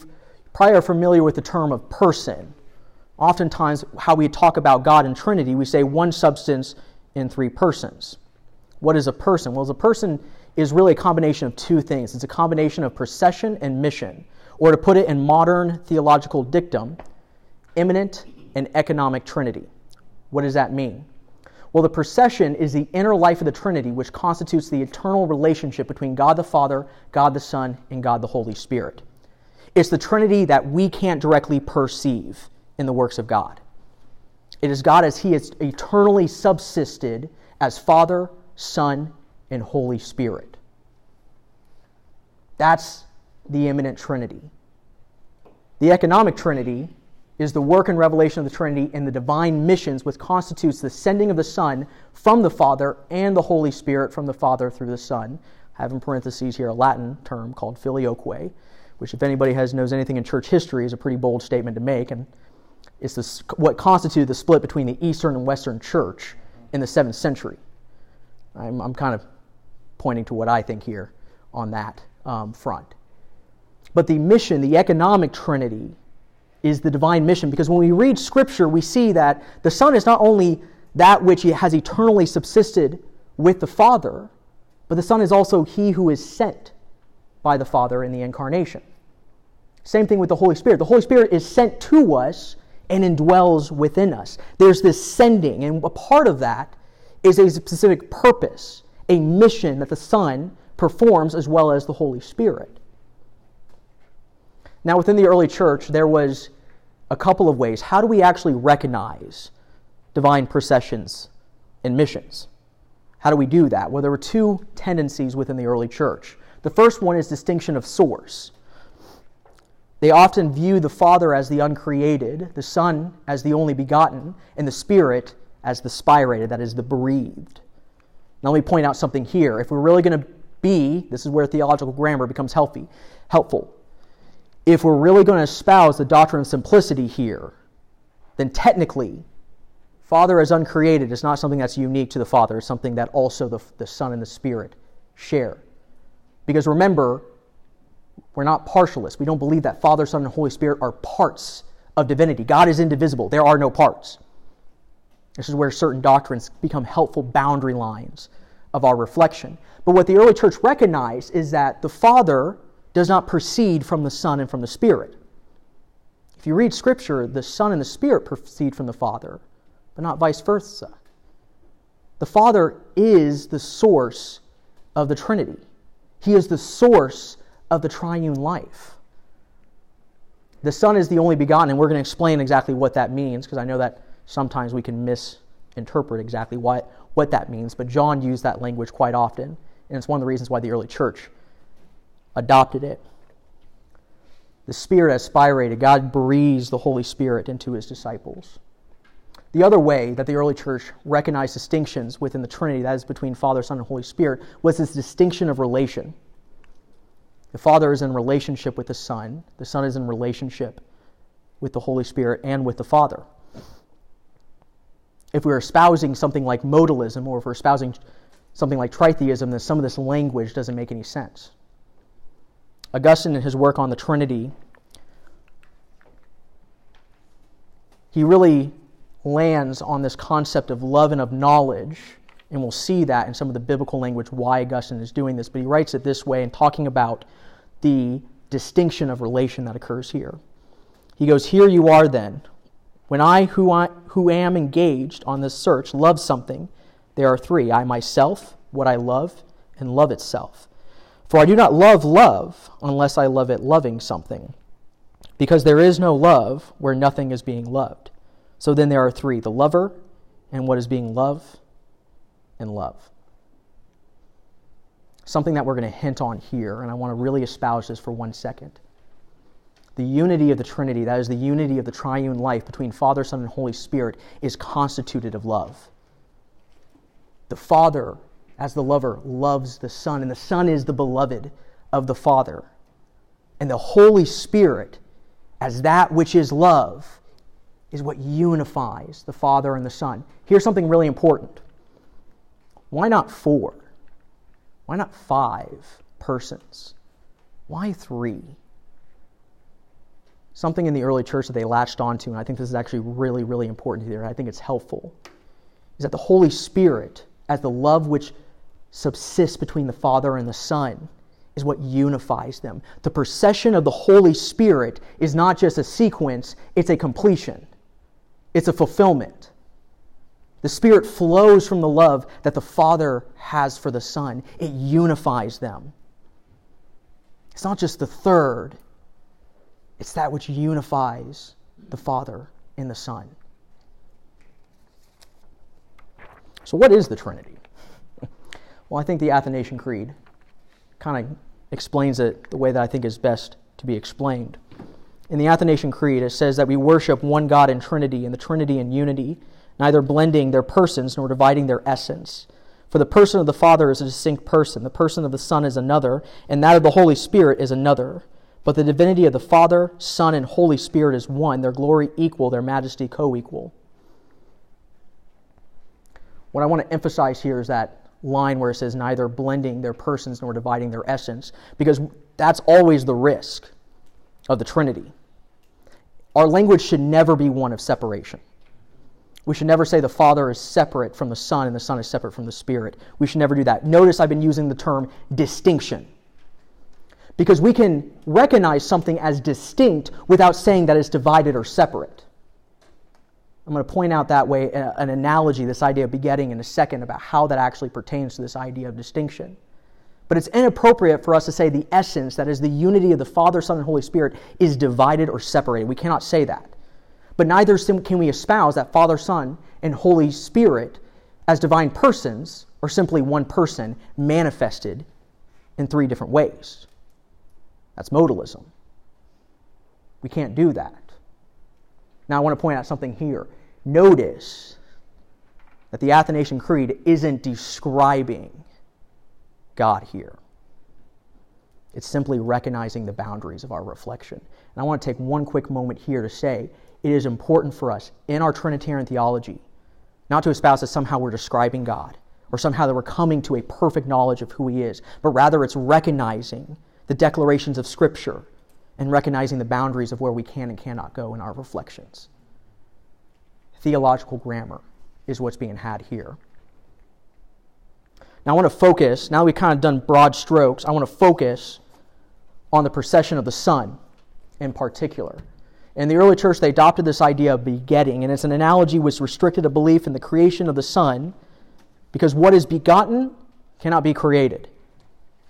probably are familiar with the term of person. Oftentimes, how we talk about God and Trinity, we say one substance in three persons. What is a person? Well, a person is really a combination of two things it's a combination of procession and mission, or to put it in modern theological dictum, immanent and economic trinity. What does that mean? Well, the procession is the inner life of the Trinity, which constitutes the eternal relationship between God the Father, God the Son, and God the Holy Spirit. It's the Trinity that we can't directly perceive in the works of God. It is God as He has eternally subsisted as Father, Son, and Holy Spirit. That's the immanent Trinity. The economic Trinity is the work and revelation of the Trinity in the divine missions, which constitutes the sending of the Son from the Father and the Holy Spirit from the Father through the Son. I have in parentheses here a Latin term called filioque, which, if anybody has knows anything in church history, is a pretty bold statement to make, and it's this, what constituted the split between the Eastern and Western Church in the seventh century. I'm, I'm kind of pointing to what I think here on that um, front. But the mission, the economic trinity, is the divine mission because when we read Scripture, we see that the Son is not only that which has eternally subsisted with the Father, but the Son is also He who is sent by the Father in the incarnation. Same thing with the Holy Spirit. The Holy Spirit is sent to us and indwells within us. There's this sending, and a part of that is a specific purpose, a mission that the Son performs as well as the Holy Spirit. Now, within the early church, there was a couple of ways. How do we actually recognize divine processions and missions? How do we do that? Well, there were two tendencies within the early church. The first one is distinction of source. They often view the Father as the uncreated, the Son as the only begotten, and the Spirit as the spirated, that is, the breathed. Now, let me point out something here. If we're really going to be, this is where theological grammar becomes healthy, helpful. If we're really going to espouse the doctrine of simplicity here, then technically, Father as uncreated is not something that's unique to the Father, it's something that also the, the Son and the Spirit share. Because remember, we're not partialists. We don't believe that Father, Son, and Holy Spirit are parts of divinity. God is indivisible, there are no parts. This is where certain doctrines become helpful boundary lines of our reflection. But what the early church recognized is that the Father does not proceed from the Son and from the Spirit. If you read Scripture, the Son and the Spirit proceed from the Father, but not vice versa. The Father is the source of the Trinity, He is the source of the triune life. The Son is the only begotten, and we're going to explain exactly what that means because I know that sometimes we can misinterpret exactly what, what that means, but John used that language quite often, and it's one of the reasons why the early church adopted it. The Spirit has spirated. God breathes the Holy Spirit into his disciples. The other way that the early church recognized distinctions within the Trinity, that is between Father, Son, and Holy Spirit, was this distinction of relation. The Father is in relationship with the Son, the Son is in relationship with the Holy Spirit and with the Father if we're espousing something like modalism or if we're espousing something like tritheism, then some of this language doesn't make any sense. Augustine, in his work on the Trinity, he really lands on this concept of love and of knowledge, and we'll see that in some of the biblical language why Augustine is doing this. But he writes it this way in talking about the distinction of relation that occurs here. He goes, Here you are then, when I who, I, who am engaged on this search, love something, there are three I myself, what I love, and love itself. For I do not love love unless I love it loving something. because there is no love where nothing is being loved. So then there are three the lover, and what is being loved, and love. Something that we're going to hint on here, and I want to really espouse this for one second. The unity of the Trinity, that is the unity of the triune life between Father, Son, and Holy Spirit, is constituted of love. The Father, as the lover, loves the Son, and the Son is the beloved of the Father. And the Holy Spirit, as that which is love, is what unifies the Father and the Son. Here's something really important. Why not four? Why not five persons? Why three? Something in the early church that they latched onto, and I think this is actually really, really important here, and I think it's helpful, is that the Holy Spirit, as the love which subsists between the Father and the Son, is what unifies them. The procession of the Holy Spirit is not just a sequence, it's a completion, it's a fulfillment. The Spirit flows from the love that the Father has for the Son, it unifies them. It's not just the third, it's that which unifies the Father and the Son. So, what is the Trinity? Well, I think the Athanasian Creed kind of explains it the way that I think is best to be explained. In the Athanasian Creed, it says that we worship one God in Trinity, and the Trinity in unity, neither blending their persons nor dividing their essence. For the person of the Father is a distinct person, the person of the Son is another, and that of the Holy Spirit is another. But the divinity of the Father, Son, and Holy Spirit is one, their glory equal, their majesty co equal. What I want to emphasize here is that line where it says neither blending their persons nor dividing their essence, because that's always the risk of the Trinity. Our language should never be one of separation. We should never say the Father is separate from the Son and the Son is separate from the Spirit. We should never do that. Notice I've been using the term distinction. Because we can recognize something as distinct without saying that it's divided or separate. I'm going to point out that way uh, an analogy, this idea of begetting, in a second about how that actually pertains to this idea of distinction. But it's inappropriate for us to say the essence, that is the unity of the Father, Son, and Holy Spirit, is divided or separated. We cannot say that. But neither can we espouse that Father, Son, and Holy Spirit as divine persons or simply one person manifested in three different ways. That's modalism. We can't do that. Now, I want to point out something here. Notice that the Athanasian Creed isn't describing God here. It's simply recognizing the boundaries of our reflection. And I want to take one quick moment here to say it is important for us in our Trinitarian theology not to espouse that somehow we're describing God or somehow that we're coming to a perfect knowledge of who He is, but rather it's recognizing the declarations of Scripture and recognizing the boundaries of where we can and cannot go in our reflections. Theological grammar is what's being had here. Now, I want to focus, now we've kind of done broad strokes, I want to focus on the procession of the Son in particular. In the early church, they adopted this idea of begetting, and it's an analogy which restricted a belief in the creation of the Son because what is begotten cannot be created.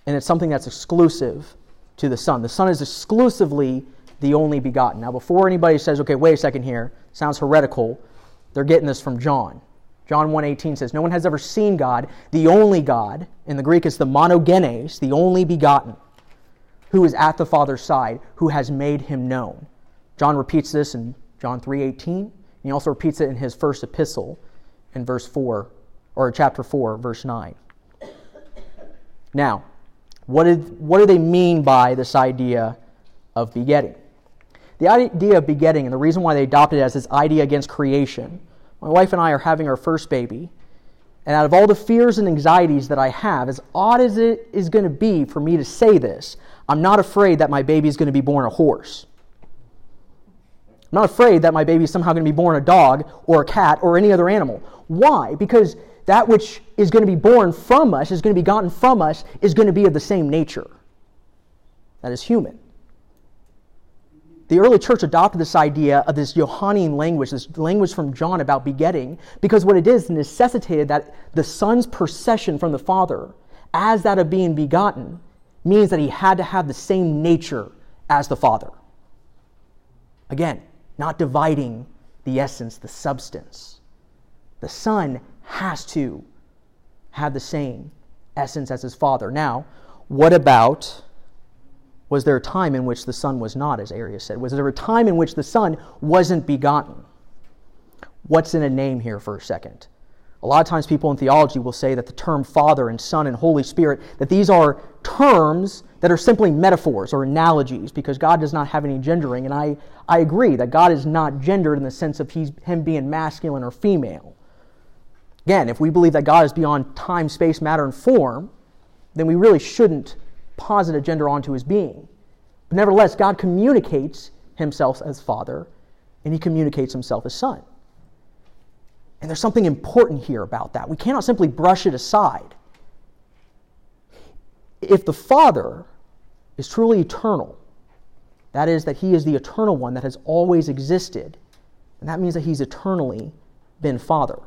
And it's something that's exclusive to the Son. The Son is exclusively the only begotten. Now, before anybody says, okay, wait a second here, sounds heretical, they're getting this from John. John 1.18 says, No one has ever seen God, the only God. In the Greek, it's the monogenes, the only begotten, who is at the Father's side, who has made him known. John repeats this in John 3.18. And he also repeats it in his first epistle in verse 4, or chapter 4, verse 9. Now, what, did, what do they mean by this idea of begetting? The idea of begetting, and the reason why they adopted it as this idea against creation, my wife and I are having our first baby, and out of all the fears and anxieties that I have, as odd as it is going to be for me to say this, I'm not afraid that my baby is going to be born a horse. I'm not afraid that my baby is somehow going to be born a dog or a cat or any other animal. Why? Because that which is going to be born from us, is going to be gotten from us, is going to be of the same nature. That is human. The early church adopted this idea of this Johannine language, this language from John about begetting, because what it is necessitated that the Son's procession from the Father, as that of being begotten, means that he had to have the same nature as the Father. Again, not dividing the essence, the substance. The Son has to have the same essence as his Father. Now, what about was there a time in which the Son was not, as Arius said? Was there a time in which the Son wasn't begotten? What's in a name here for a second? A lot of times people in theology will say that the term Father and Son and Holy Spirit, that these are terms that are simply metaphors or analogies because God does not have any gendering. And I, I agree that God is not gendered in the sense of he's, him being masculine or female. Again, if we believe that God is beyond time, space, matter, and form, then we really shouldn't posit a gender onto his being. But nevertheless, God communicates himself as Father, and he communicates himself as Son. And there's something important here about that. We cannot simply brush it aside. If the Father is truly eternal, that is, that He is the eternal one that has always existed, and that means that He's eternally been Father.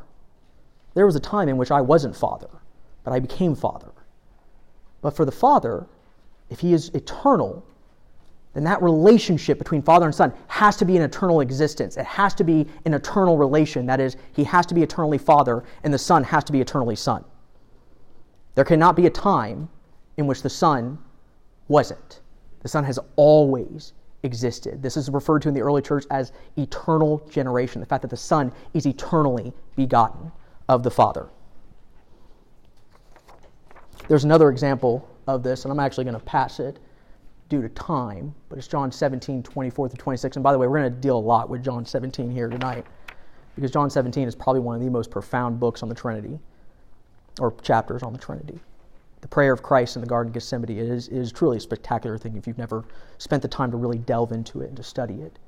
There was a time in which I wasn't Father, but I became Father. But for the Father, if He is eternal, then that relationship between father and son has to be an eternal existence. It has to be an eternal relation. That is, he has to be eternally father, and the son has to be eternally son. There cannot be a time in which the son wasn't. The son has always existed. This is referred to in the early church as eternal generation, the fact that the son is eternally begotten of the father. There's another example of this, and I'm actually going to pass it due to time, but it's John 17, 24 through 26. And by the way, we're going to deal a lot with John 17 here tonight because John 17 is probably one of the most profound books on the Trinity or chapters on the Trinity. The prayer of Christ in the Garden of Gethsemane is, is truly a spectacular thing if you've never spent the time to really delve into it and to study it.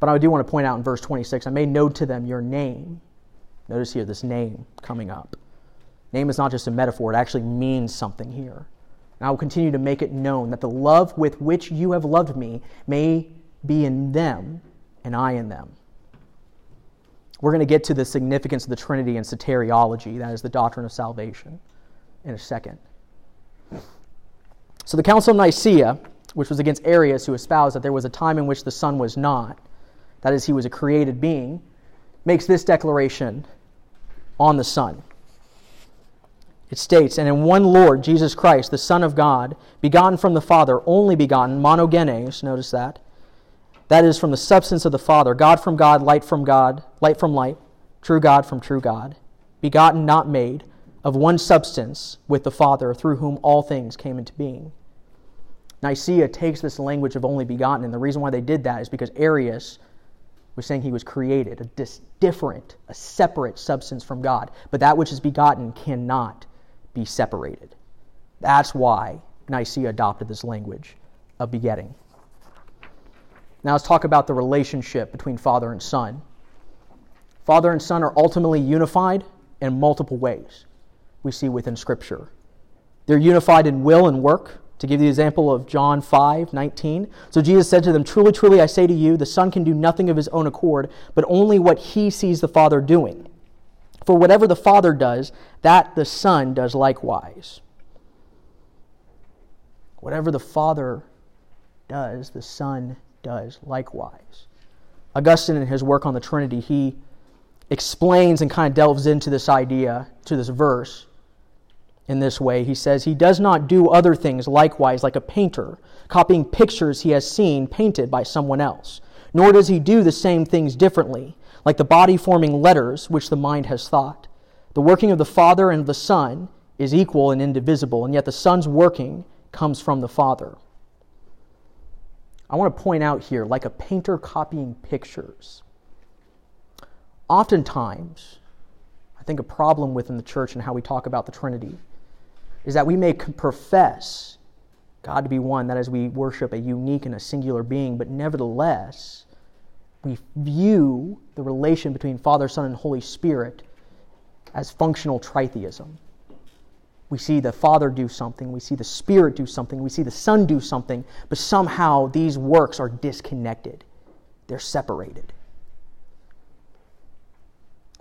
But I do want to point out in verse 26 I made known to them your name. Notice here this name coming up. Name is not just a metaphor, it actually means something here. And I will continue to make it known that the love with which you have loved me may be in them and I in them. We're going to get to the significance of the Trinity and soteriology, that is the doctrine of salvation, in a second. So the Council of Nicaea, which was against Arius, who espoused that there was a time in which the Son was not, that is, he was a created being, makes this declaration on the Son. It states, And in one Lord, Jesus Christ, the Son of God, begotten from the Father, only begotten, monogenes, notice that. That is from the substance of the Father, God from God, light from God, light from light, true God from true God, begotten, not made, of one substance with the Father, through whom all things came into being. Nicaea takes this language of only begotten, and the reason why they did that is because Arius was saying he was created, a dis- different, a separate substance from God. But that which is begotten cannot be separated. That's why Nicaea adopted this language of begetting. Now let's talk about the relationship between father and son. Father and son are ultimately unified in multiple ways we see within Scripture. They're unified in will and work. To give the example of John 5 19. So Jesus said to them, Truly, truly, I say to you, the Son can do nothing of his own accord, but only what he sees the Father doing. For whatever the Father does, that the Son does likewise. Whatever the Father does, the Son does likewise. Augustine, in his work on the Trinity, he explains and kind of delves into this idea, to this verse, in this way. He says, He does not do other things likewise like a painter, copying pictures he has seen painted by someone else. Nor does he do the same things differently like the body forming letters which the mind has thought. The working of the Father and the Son is equal and indivisible, and yet the Son's working comes from the Father. I want to point out here, like a painter copying pictures. Oftentimes, I think a problem within the church and how we talk about the Trinity is that we may profess God to be one, that is, we worship a unique and a singular being, but nevertheless, we view the relation between Father, Son, and Holy Spirit as functional tritheism. We see the Father do something, we see the Spirit do something, we see the Son do something, but somehow these works are disconnected. They're separated.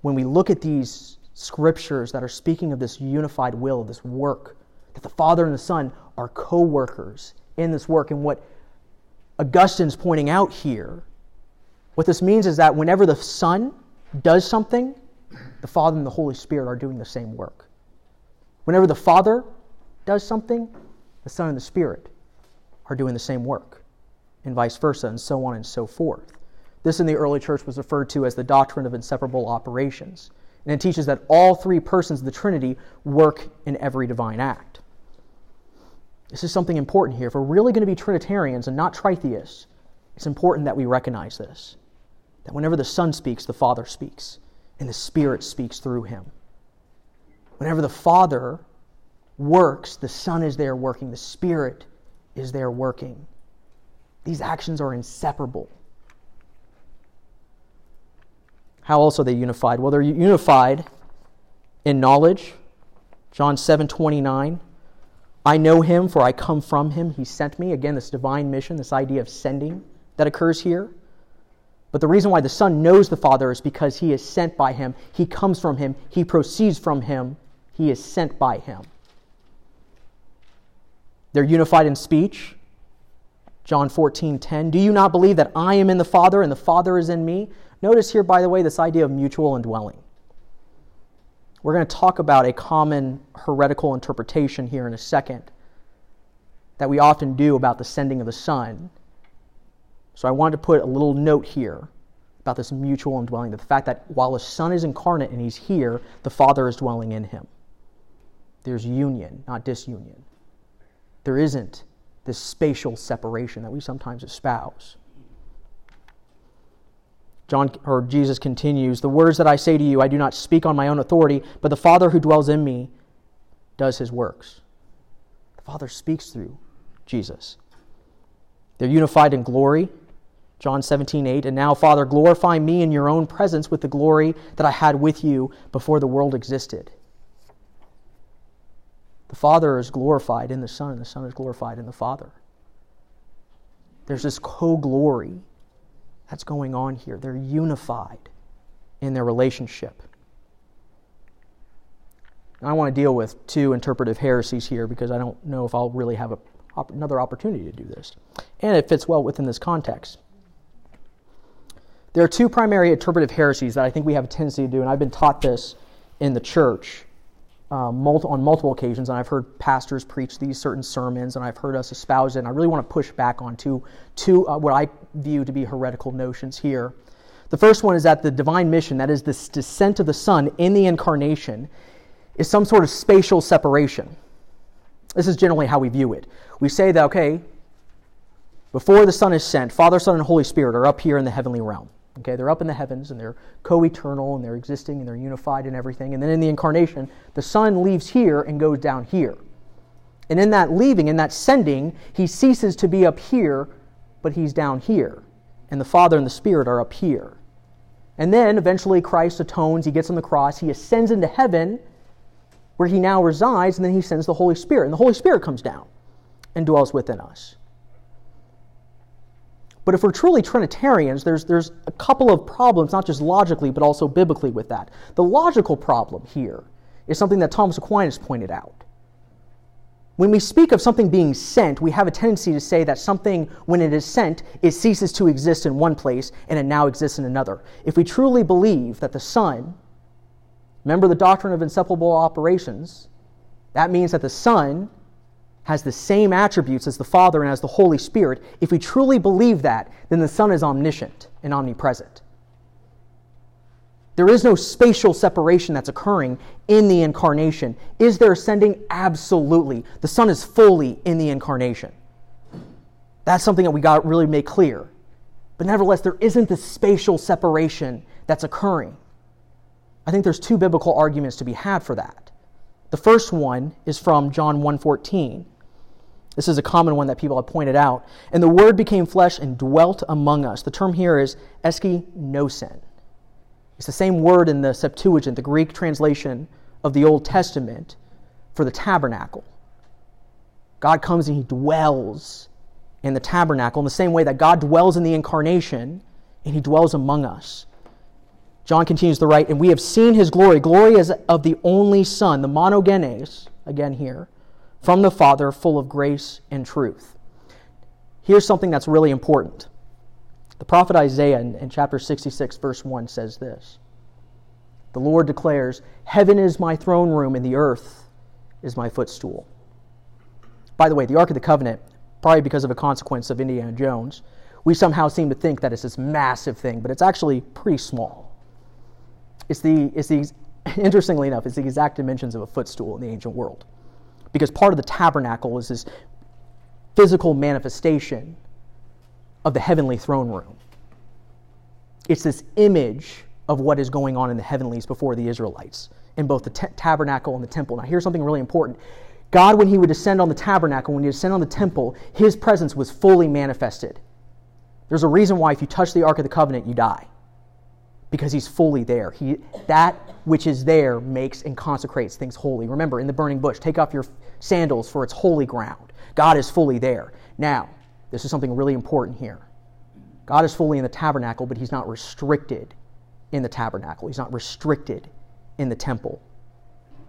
When we look at these scriptures that are speaking of this unified will, this work, that the Father and the Son are co workers in this work, and what Augustine's pointing out here What this means is that whenever the Son does something, the Father and the Holy Spirit are doing the same work. Whenever the Father does something, the Son and the Spirit are doing the same work, and vice versa, and so on and so forth. This in the early church was referred to as the doctrine of inseparable operations. And it teaches that all three persons of the Trinity work in every divine act. This is something important here. If we're really going to be Trinitarians and not tritheists, it's important that we recognize this. That whenever the Son speaks, the Father speaks, and the Spirit speaks through him. Whenever the Father works, the Son is there working, the Spirit is there working. These actions are inseparable. How else are they unified? Well, they're unified in knowledge. John 7 29. I know him, for I come from him. He sent me. Again, this divine mission, this idea of sending that occurs here. But the reason why the Son knows the Father is because he is sent by him. He comes from him. He proceeds from him. He is sent by him. They're unified in speech. John 14, 10. Do you not believe that I am in the Father and the Father is in me? Notice here, by the way, this idea of mutual indwelling. We're going to talk about a common heretical interpretation here in a second that we often do about the sending of the Son. So I wanted to put a little note here about this mutual indwelling, the fact that while the Son is incarnate and he's here, the Father is dwelling in him. There's union, not disunion. There isn't this spatial separation that we sometimes espouse. John or Jesus continues, "The words that I say to you, I do not speak on my own authority, but the Father who dwells in me does his works." The Father speaks through Jesus. They're unified in glory. John 17, 8. And now, Father, glorify me in your own presence with the glory that I had with you before the world existed. The Father is glorified in the Son, and the Son is glorified in the Father. There's this co glory that's going on here. They're unified in their relationship. I want to deal with two interpretive heresies here because I don't know if I'll really have a, another opportunity to do this. And it fits well within this context. There are two primary interpretive heresies that I think we have a tendency to do, and I've been taught this in the church uh, on multiple occasions, and I've heard pastors preach these certain sermons, and I've heard us espouse it. And I really want to push back on two, two uh, what I view to be heretical notions here. The first one is that the divine mission, that is, the descent of the Son in the incarnation, is some sort of spatial separation. This is generally how we view it. We say that, okay, before the Son is sent, Father, Son, and Holy Spirit are up here in the heavenly realm. Okay, they're up in the heavens and they're co eternal and they're existing and they're unified and everything. And then in the incarnation, the Son leaves here and goes down here. And in that leaving, in that sending, he ceases to be up here, but he's down here. And the Father and the Spirit are up here. And then eventually Christ atones, he gets on the cross, he ascends into heaven where he now resides, and then he sends the Holy Spirit. And the Holy Spirit comes down and dwells within us. But if we're truly Trinitarians, there's, there's a couple of problems, not just logically, but also biblically with that. The logical problem here is something that Thomas Aquinas pointed out. When we speak of something being sent, we have a tendency to say that something, when it is sent, it ceases to exist in one place and it now exists in another. If we truly believe that the Son, remember the doctrine of inseparable operations, that means that the Son has the same attributes as the Father and as the Holy Spirit, if we truly believe that, then the Son is omniscient and omnipresent. There is no spatial separation that's occurring in the incarnation. Is there ascending? Absolutely. The Son is fully in the incarnation. That's something that we got really make clear. But nevertheless, there isn't this spatial separation that's occurring. I think there's two biblical arguments to be had for that. The first one is from John 1:14. This is a common one that people have pointed out. And the Word became flesh and dwelt among us. The term here is eskinosen. It's the same word in the Septuagint, the Greek translation of the Old Testament, for the tabernacle. God comes and He dwells in the tabernacle in the same way that God dwells in the incarnation and He dwells among us. John continues to write, and we have seen His glory. Glory as of the only Son, the monogenes, again here from the Father, full of grace and truth. Here's something that's really important. The prophet Isaiah in, in chapter 66, verse 1 says this The Lord declares, Heaven is my throne room, and the earth is my footstool. By the way, the Ark of the Covenant, probably because of a consequence of Indiana Jones, we somehow seem to think that it's this massive thing, but it's actually pretty small. It's the, it's the, interestingly enough, it's the exact dimensions of a footstool in the ancient world. Because part of the tabernacle is this physical manifestation of the heavenly throne room. It's this image of what is going on in the heavenlies before the Israelites in both the t- tabernacle and the temple. Now, here's something really important. God, when he would descend on the tabernacle, when he would descend on the temple, his presence was fully manifested. There's a reason why if you touch the Ark of the Covenant, you die. Because he's fully there. He, that which is there makes and consecrates things holy. Remember, in the burning bush, take off your sandals for its holy ground. God is fully there. Now, this is something really important here. God is fully in the tabernacle, but he's not restricted in the tabernacle. He's not restricted in the temple.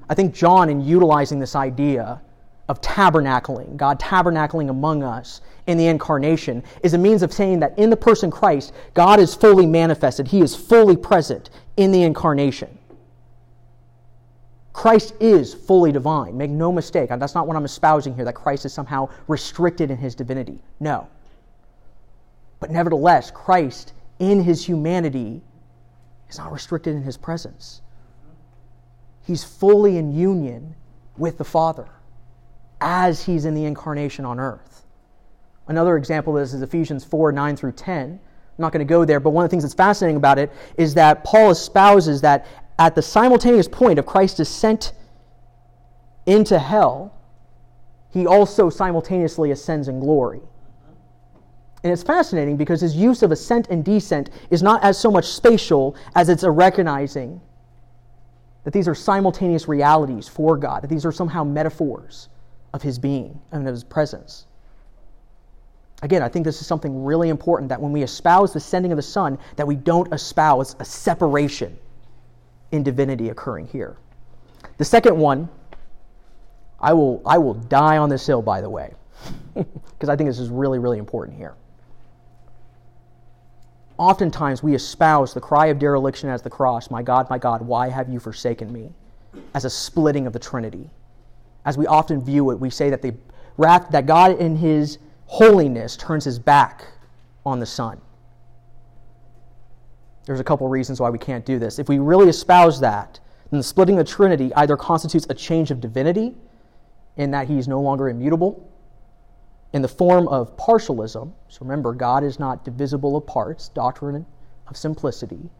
I think John, in utilizing this idea of tabernacling, God tabernacling among us in the incarnation, is a means of saying that in the person Christ, God is fully manifested. He is fully present in the incarnation. Christ is fully divine. Make no mistake. That's not what I'm espousing here, that Christ is somehow restricted in his divinity. No. But nevertheless, Christ, in his humanity, is not restricted in his presence. He's fully in union with the Father as he's in the incarnation on earth. Another example of this is Ephesians 4 9 through 10. I'm not going to go there, but one of the things that's fascinating about it is that Paul espouses that at the simultaneous point of Christ's descent into hell, he also simultaneously ascends in glory. And it's fascinating because his use of ascent and descent is not as so much spatial as it's a recognizing that these are simultaneous realities for God, that these are somehow metaphors of his being and of his presence. Again, I think this is something really important that when we espouse the sending of the Son, that we don't espouse a separation in divinity occurring here. The second one, I will, I will die on this hill, by the way, because I think this is really, really important here. Oftentimes, we espouse the cry of dereliction as the cross, My God, my God, why have you forsaken me? as a splitting of the Trinity. As we often view it, we say that, the wrath, that God, in his holiness, turns his back on the Son. There's a couple reasons why we can't do this. If we really espouse that, then the splitting the Trinity either constitutes a change of divinity, in that he is no longer immutable, in the form of partialism. So remember, God is not divisible of parts, doctrine of simplicity.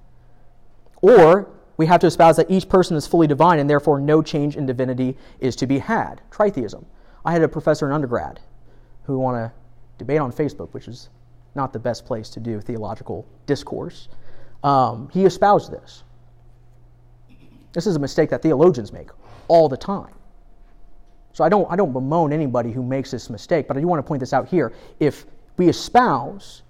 Or we have to espouse that each person is fully divine and therefore no change in divinity is to be had. Tritheism. I had a professor in undergrad who want to debate on Facebook, which is not the best place to do theological discourse um, he espoused this. This is a mistake that theologians make all the time. So I don't, I don't bemoan anybody who makes this mistake, but I do want to point this out here. If we espouse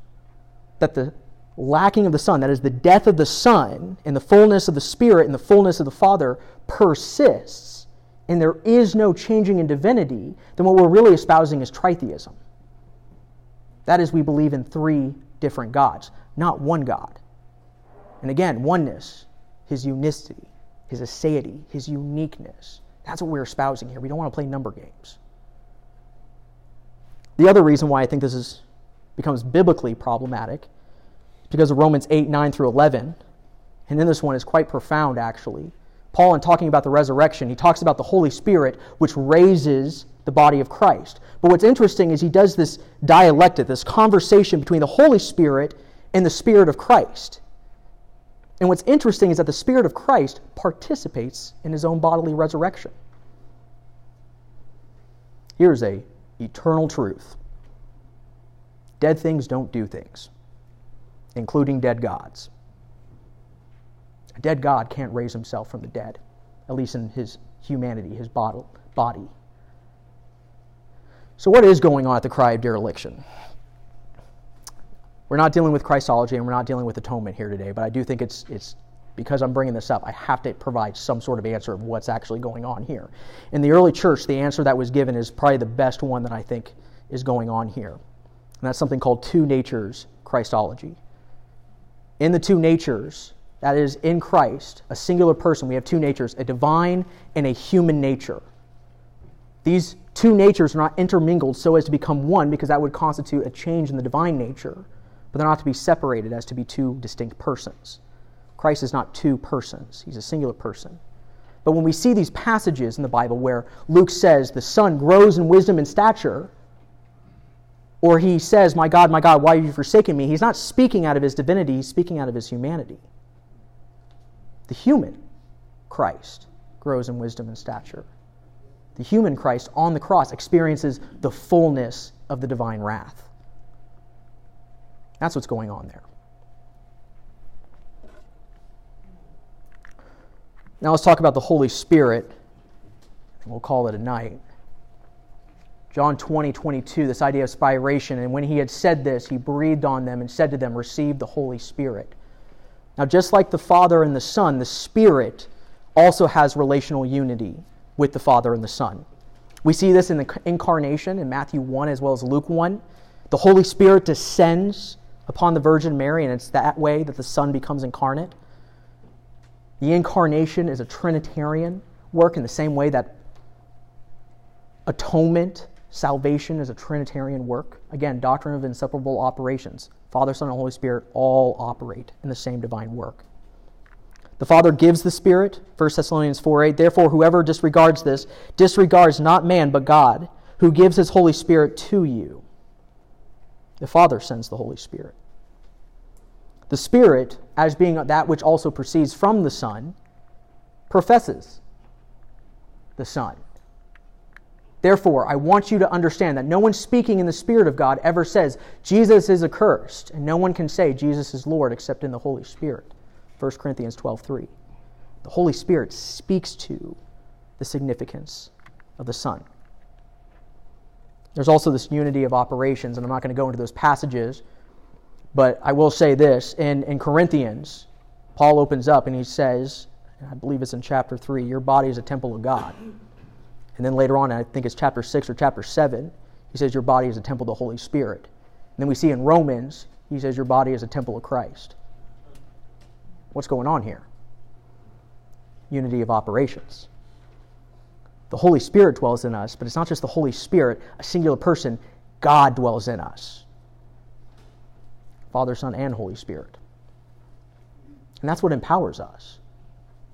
that the lacking of the Son, that is, the death of the Son, and the fullness of the Spirit and the fullness of the Father persists, and there is no changing in divinity, then what we're really espousing is tritheism. That is, we believe in three different gods, not one God. And again, oneness, his unicity, his aseity, his uniqueness. That's what we're espousing here. We don't want to play number games. The other reason why I think this is, becomes biblically problematic because of Romans 8, 9 through 11. And then this one is quite profound, actually. Paul, in talking about the resurrection, he talks about the Holy Spirit, which raises the body of Christ. But what's interesting is he does this dialectic, this conversation between the Holy Spirit and the Spirit of Christ. And what's interesting is that the Spirit of Christ participates in his own bodily resurrection. Here's a eternal truth. Dead things don't do things, including dead gods. A dead God can't raise himself from the dead, at least in his humanity, his body. So, what is going on at the cry of dereliction? We're not dealing with Christology and we're not dealing with atonement here today, but I do think it's, it's because I'm bringing this up, I have to provide some sort of answer of what's actually going on here. In the early church, the answer that was given is probably the best one that I think is going on here. And that's something called two natures Christology. In the two natures, that is, in Christ, a singular person, we have two natures, a divine and a human nature. These two natures are not intermingled so as to become one, because that would constitute a change in the divine nature, but they're not to be separated as to be two distinct persons. Christ is not two persons, he's a singular person. But when we see these passages in the Bible where Luke says the Son grows in wisdom and stature, or he says, My God, my God, why have you forsaken me? He's not speaking out of his divinity, he's speaking out of his humanity. The human Christ grows in wisdom and stature. The human Christ on the cross experiences the fullness of the divine wrath. That's what's going on there. Now let's talk about the Holy Spirit. And we'll call it a night. John 20, 22, this idea of spiration. And when he had said this, he breathed on them and said to them, Receive the Holy Spirit. Now, just like the Father and the Son, the Spirit also has relational unity with the Father and the Son. We see this in the incarnation in Matthew 1 as well as Luke 1. The Holy Spirit descends upon the Virgin Mary, and it's that way that the Son becomes incarnate. The incarnation is a Trinitarian work in the same way that atonement, salvation is a Trinitarian work. Again, doctrine of inseparable operations. Father, Son, and Holy Spirit all operate in the same divine work. The Father gives the Spirit, 1 Thessalonians 4 8. Therefore, whoever disregards this disregards not man, but God, who gives his Holy Spirit to you. The Father sends the Holy Spirit. The Spirit, as being that which also proceeds from the Son, professes the Son. Therefore, I want you to understand that no one speaking in the Spirit of God ever says, Jesus is accursed, and no one can say Jesus is Lord except in the Holy Spirit. 1 Corinthians 12:3. The Holy Spirit speaks to the significance of the Son. There's also this unity of operations, and I'm not going to go into those passages but I will say this in, in Corinthians, Paul opens up and he says, I believe it's in chapter 3, your body is a temple of God. And then later on, I think it's chapter 6 or chapter 7, he says, Your body is a temple of the Holy Spirit. And then we see in Romans, he says, Your body is a temple of Christ. What's going on here? Unity of operations. The Holy Spirit dwells in us, but it's not just the Holy Spirit, a singular person. God dwells in us. Father, Son, and Holy Spirit. And that's what empowers us.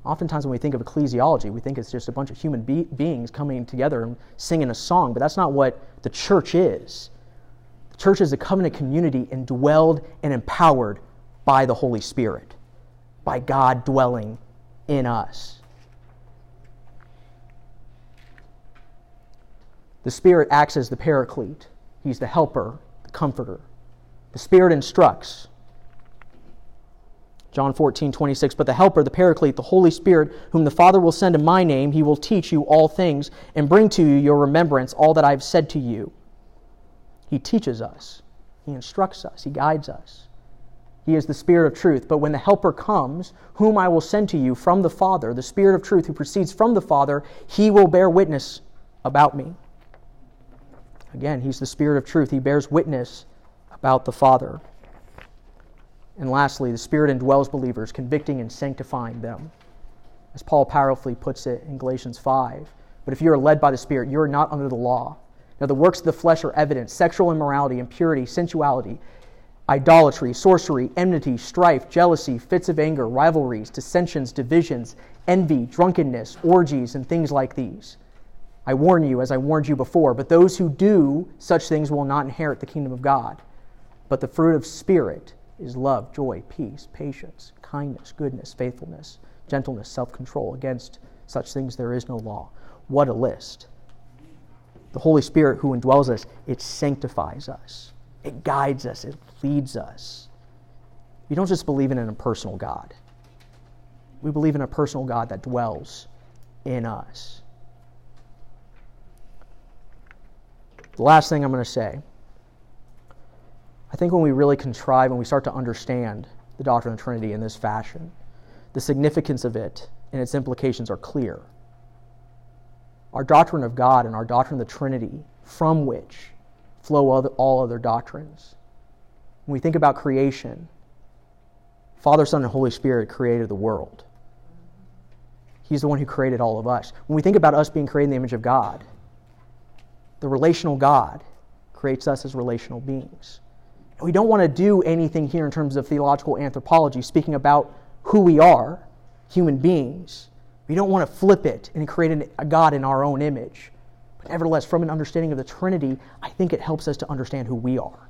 Oftentimes, when we think of ecclesiology, we think it's just a bunch of human be- beings coming together and singing a song, but that's not what the church is. The church is a covenant community indwelled and empowered by the Holy Spirit, by God dwelling in us. The Spirit acts as the paraclete, He's the helper, the comforter. The Spirit instructs. John 14, 26. But the Helper, the Paraclete, the Holy Spirit, whom the Father will send in my name, he will teach you all things and bring to you your remembrance all that I have said to you. He teaches us, he instructs us, he guides us. He is the Spirit of truth. But when the Helper comes, whom I will send to you from the Father, the Spirit of truth who proceeds from the Father, he will bear witness about me. Again, he's the Spirit of truth. He bears witness about the Father. And lastly, the Spirit indwells believers, convicting and sanctifying them. As Paul powerfully puts it in Galatians 5. But if you are led by the Spirit, you are not under the law. Now, the works of the flesh are evident sexual immorality, impurity, sensuality, idolatry, sorcery, enmity, strife, jealousy, fits of anger, rivalries, dissensions, divisions, envy, drunkenness, orgies, and things like these. I warn you, as I warned you before, but those who do such things will not inherit the kingdom of God. But the fruit of Spirit is love, joy, peace, patience, kindness, goodness, faithfulness, gentleness, self control. Against such things there is no law. What a list. The Holy Spirit who indwells us, it sanctifies us, it guides us, it leads us. We don't just believe in an impersonal God, we believe in a personal God that dwells in us. The last thing I'm going to say I think when we really contrive and we start to understand the doctrine of the Trinity in this fashion, the significance of it and its implications are clear. Our doctrine of God and our doctrine of the Trinity, from which flow all other doctrines. When we think about creation, Father, Son, and Holy Spirit created the world. He's the one who created all of us. When we think about us being created in the image of God, the relational God creates us as relational beings. We don't want to do anything here in terms of theological anthropology, speaking about who we are, human beings. We don't want to flip it and create a God in our own image. But nevertheless, from an understanding of the Trinity, I think it helps us to understand who we are,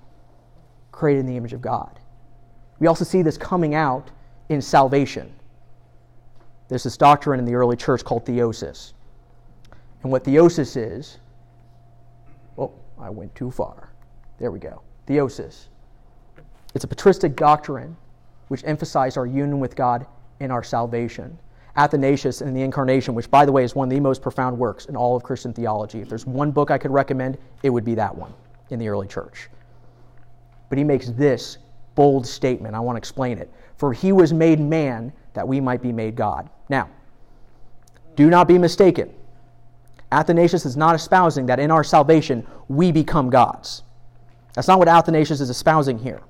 created in the image of God. We also see this coming out in salvation. There's this doctrine in the early church called theosis. And what theosis is, oh, I went too far. There we go. Theosis. It's a patristic doctrine which emphasizes our union with God in our salvation. Athanasius and the Incarnation, which, by the way, is one of the most profound works in all of Christian theology. If there's one book I could recommend, it would be that one in the early church. But he makes this bold statement. I want to explain it. For he was made man that we might be made God. Now, do not be mistaken. Athanasius is not espousing that in our salvation we become gods. That's not what Athanasius is espousing here.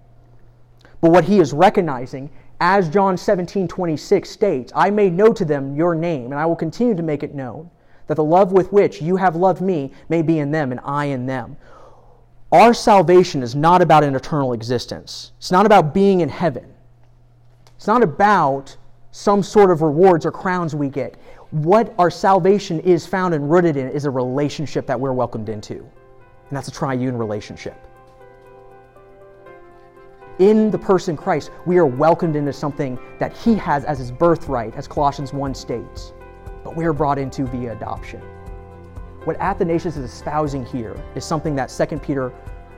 But what he is recognizing, as John 17 26 states, I made known to them your name, and I will continue to make it known, that the love with which you have loved me may be in them, and I in them. Our salvation is not about an eternal existence. It's not about being in heaven. It's not about some sort of rewards or crowns we get. What our salvation is found and rooted in is a relationship that we're welcomed into. And that's a triune relationship. In the person Christ, we are welcomed into something that he has as his birthright, as Colossians 1 states, but we are brought into via adoption. What Athanasius is espousing here is something that 2 Peter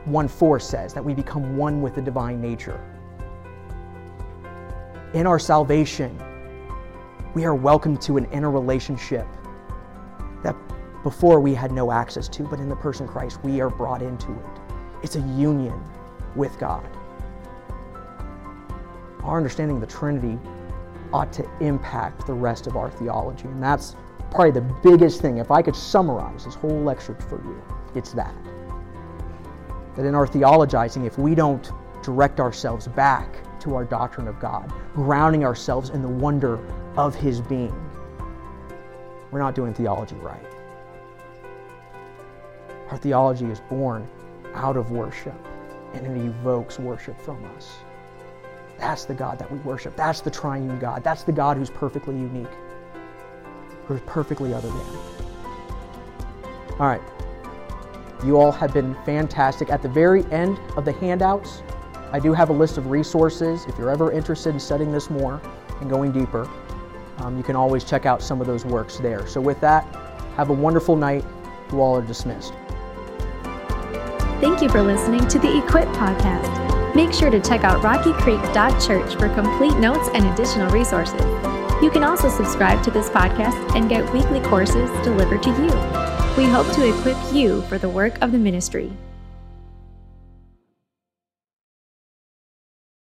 1 4 says that we become one with the divine nature. In our salvation, we are welcomed to an inner relationship that before we had no access to, but in the person Christ, we are brought into it. It's a union with God. Our understanding of the Trinity ought to impact the rest of our theology, and that's probably the biggest thing. If I could summarize this whole lecture for you, it's that. That in our theologizing, if we don't direct ourselves back to our doctrine of God, grounding ourselves in the wonder of His being, we're not doing theology right. Our theology is born out of worship, and it evokes worship from us. That's the God that we worship. That's the triune God. That's the God who's perfectly unique who's perfectly other than. All right. You all have been fantastic. At the very end of the handouts, I do have a list of resources. If you're ever interested in studying this more and going deeper, um, you can always check out some of those works there. So, with that, have a wonderful night. You all are dismissed. Thank you for listening to the Equip Podcast. Make sure to check out rockycreek.church for complete notes and additional resources. You can also subscribe to this podcast and get weekly courses delivered to you. We hope to equip you for the work of the ministry.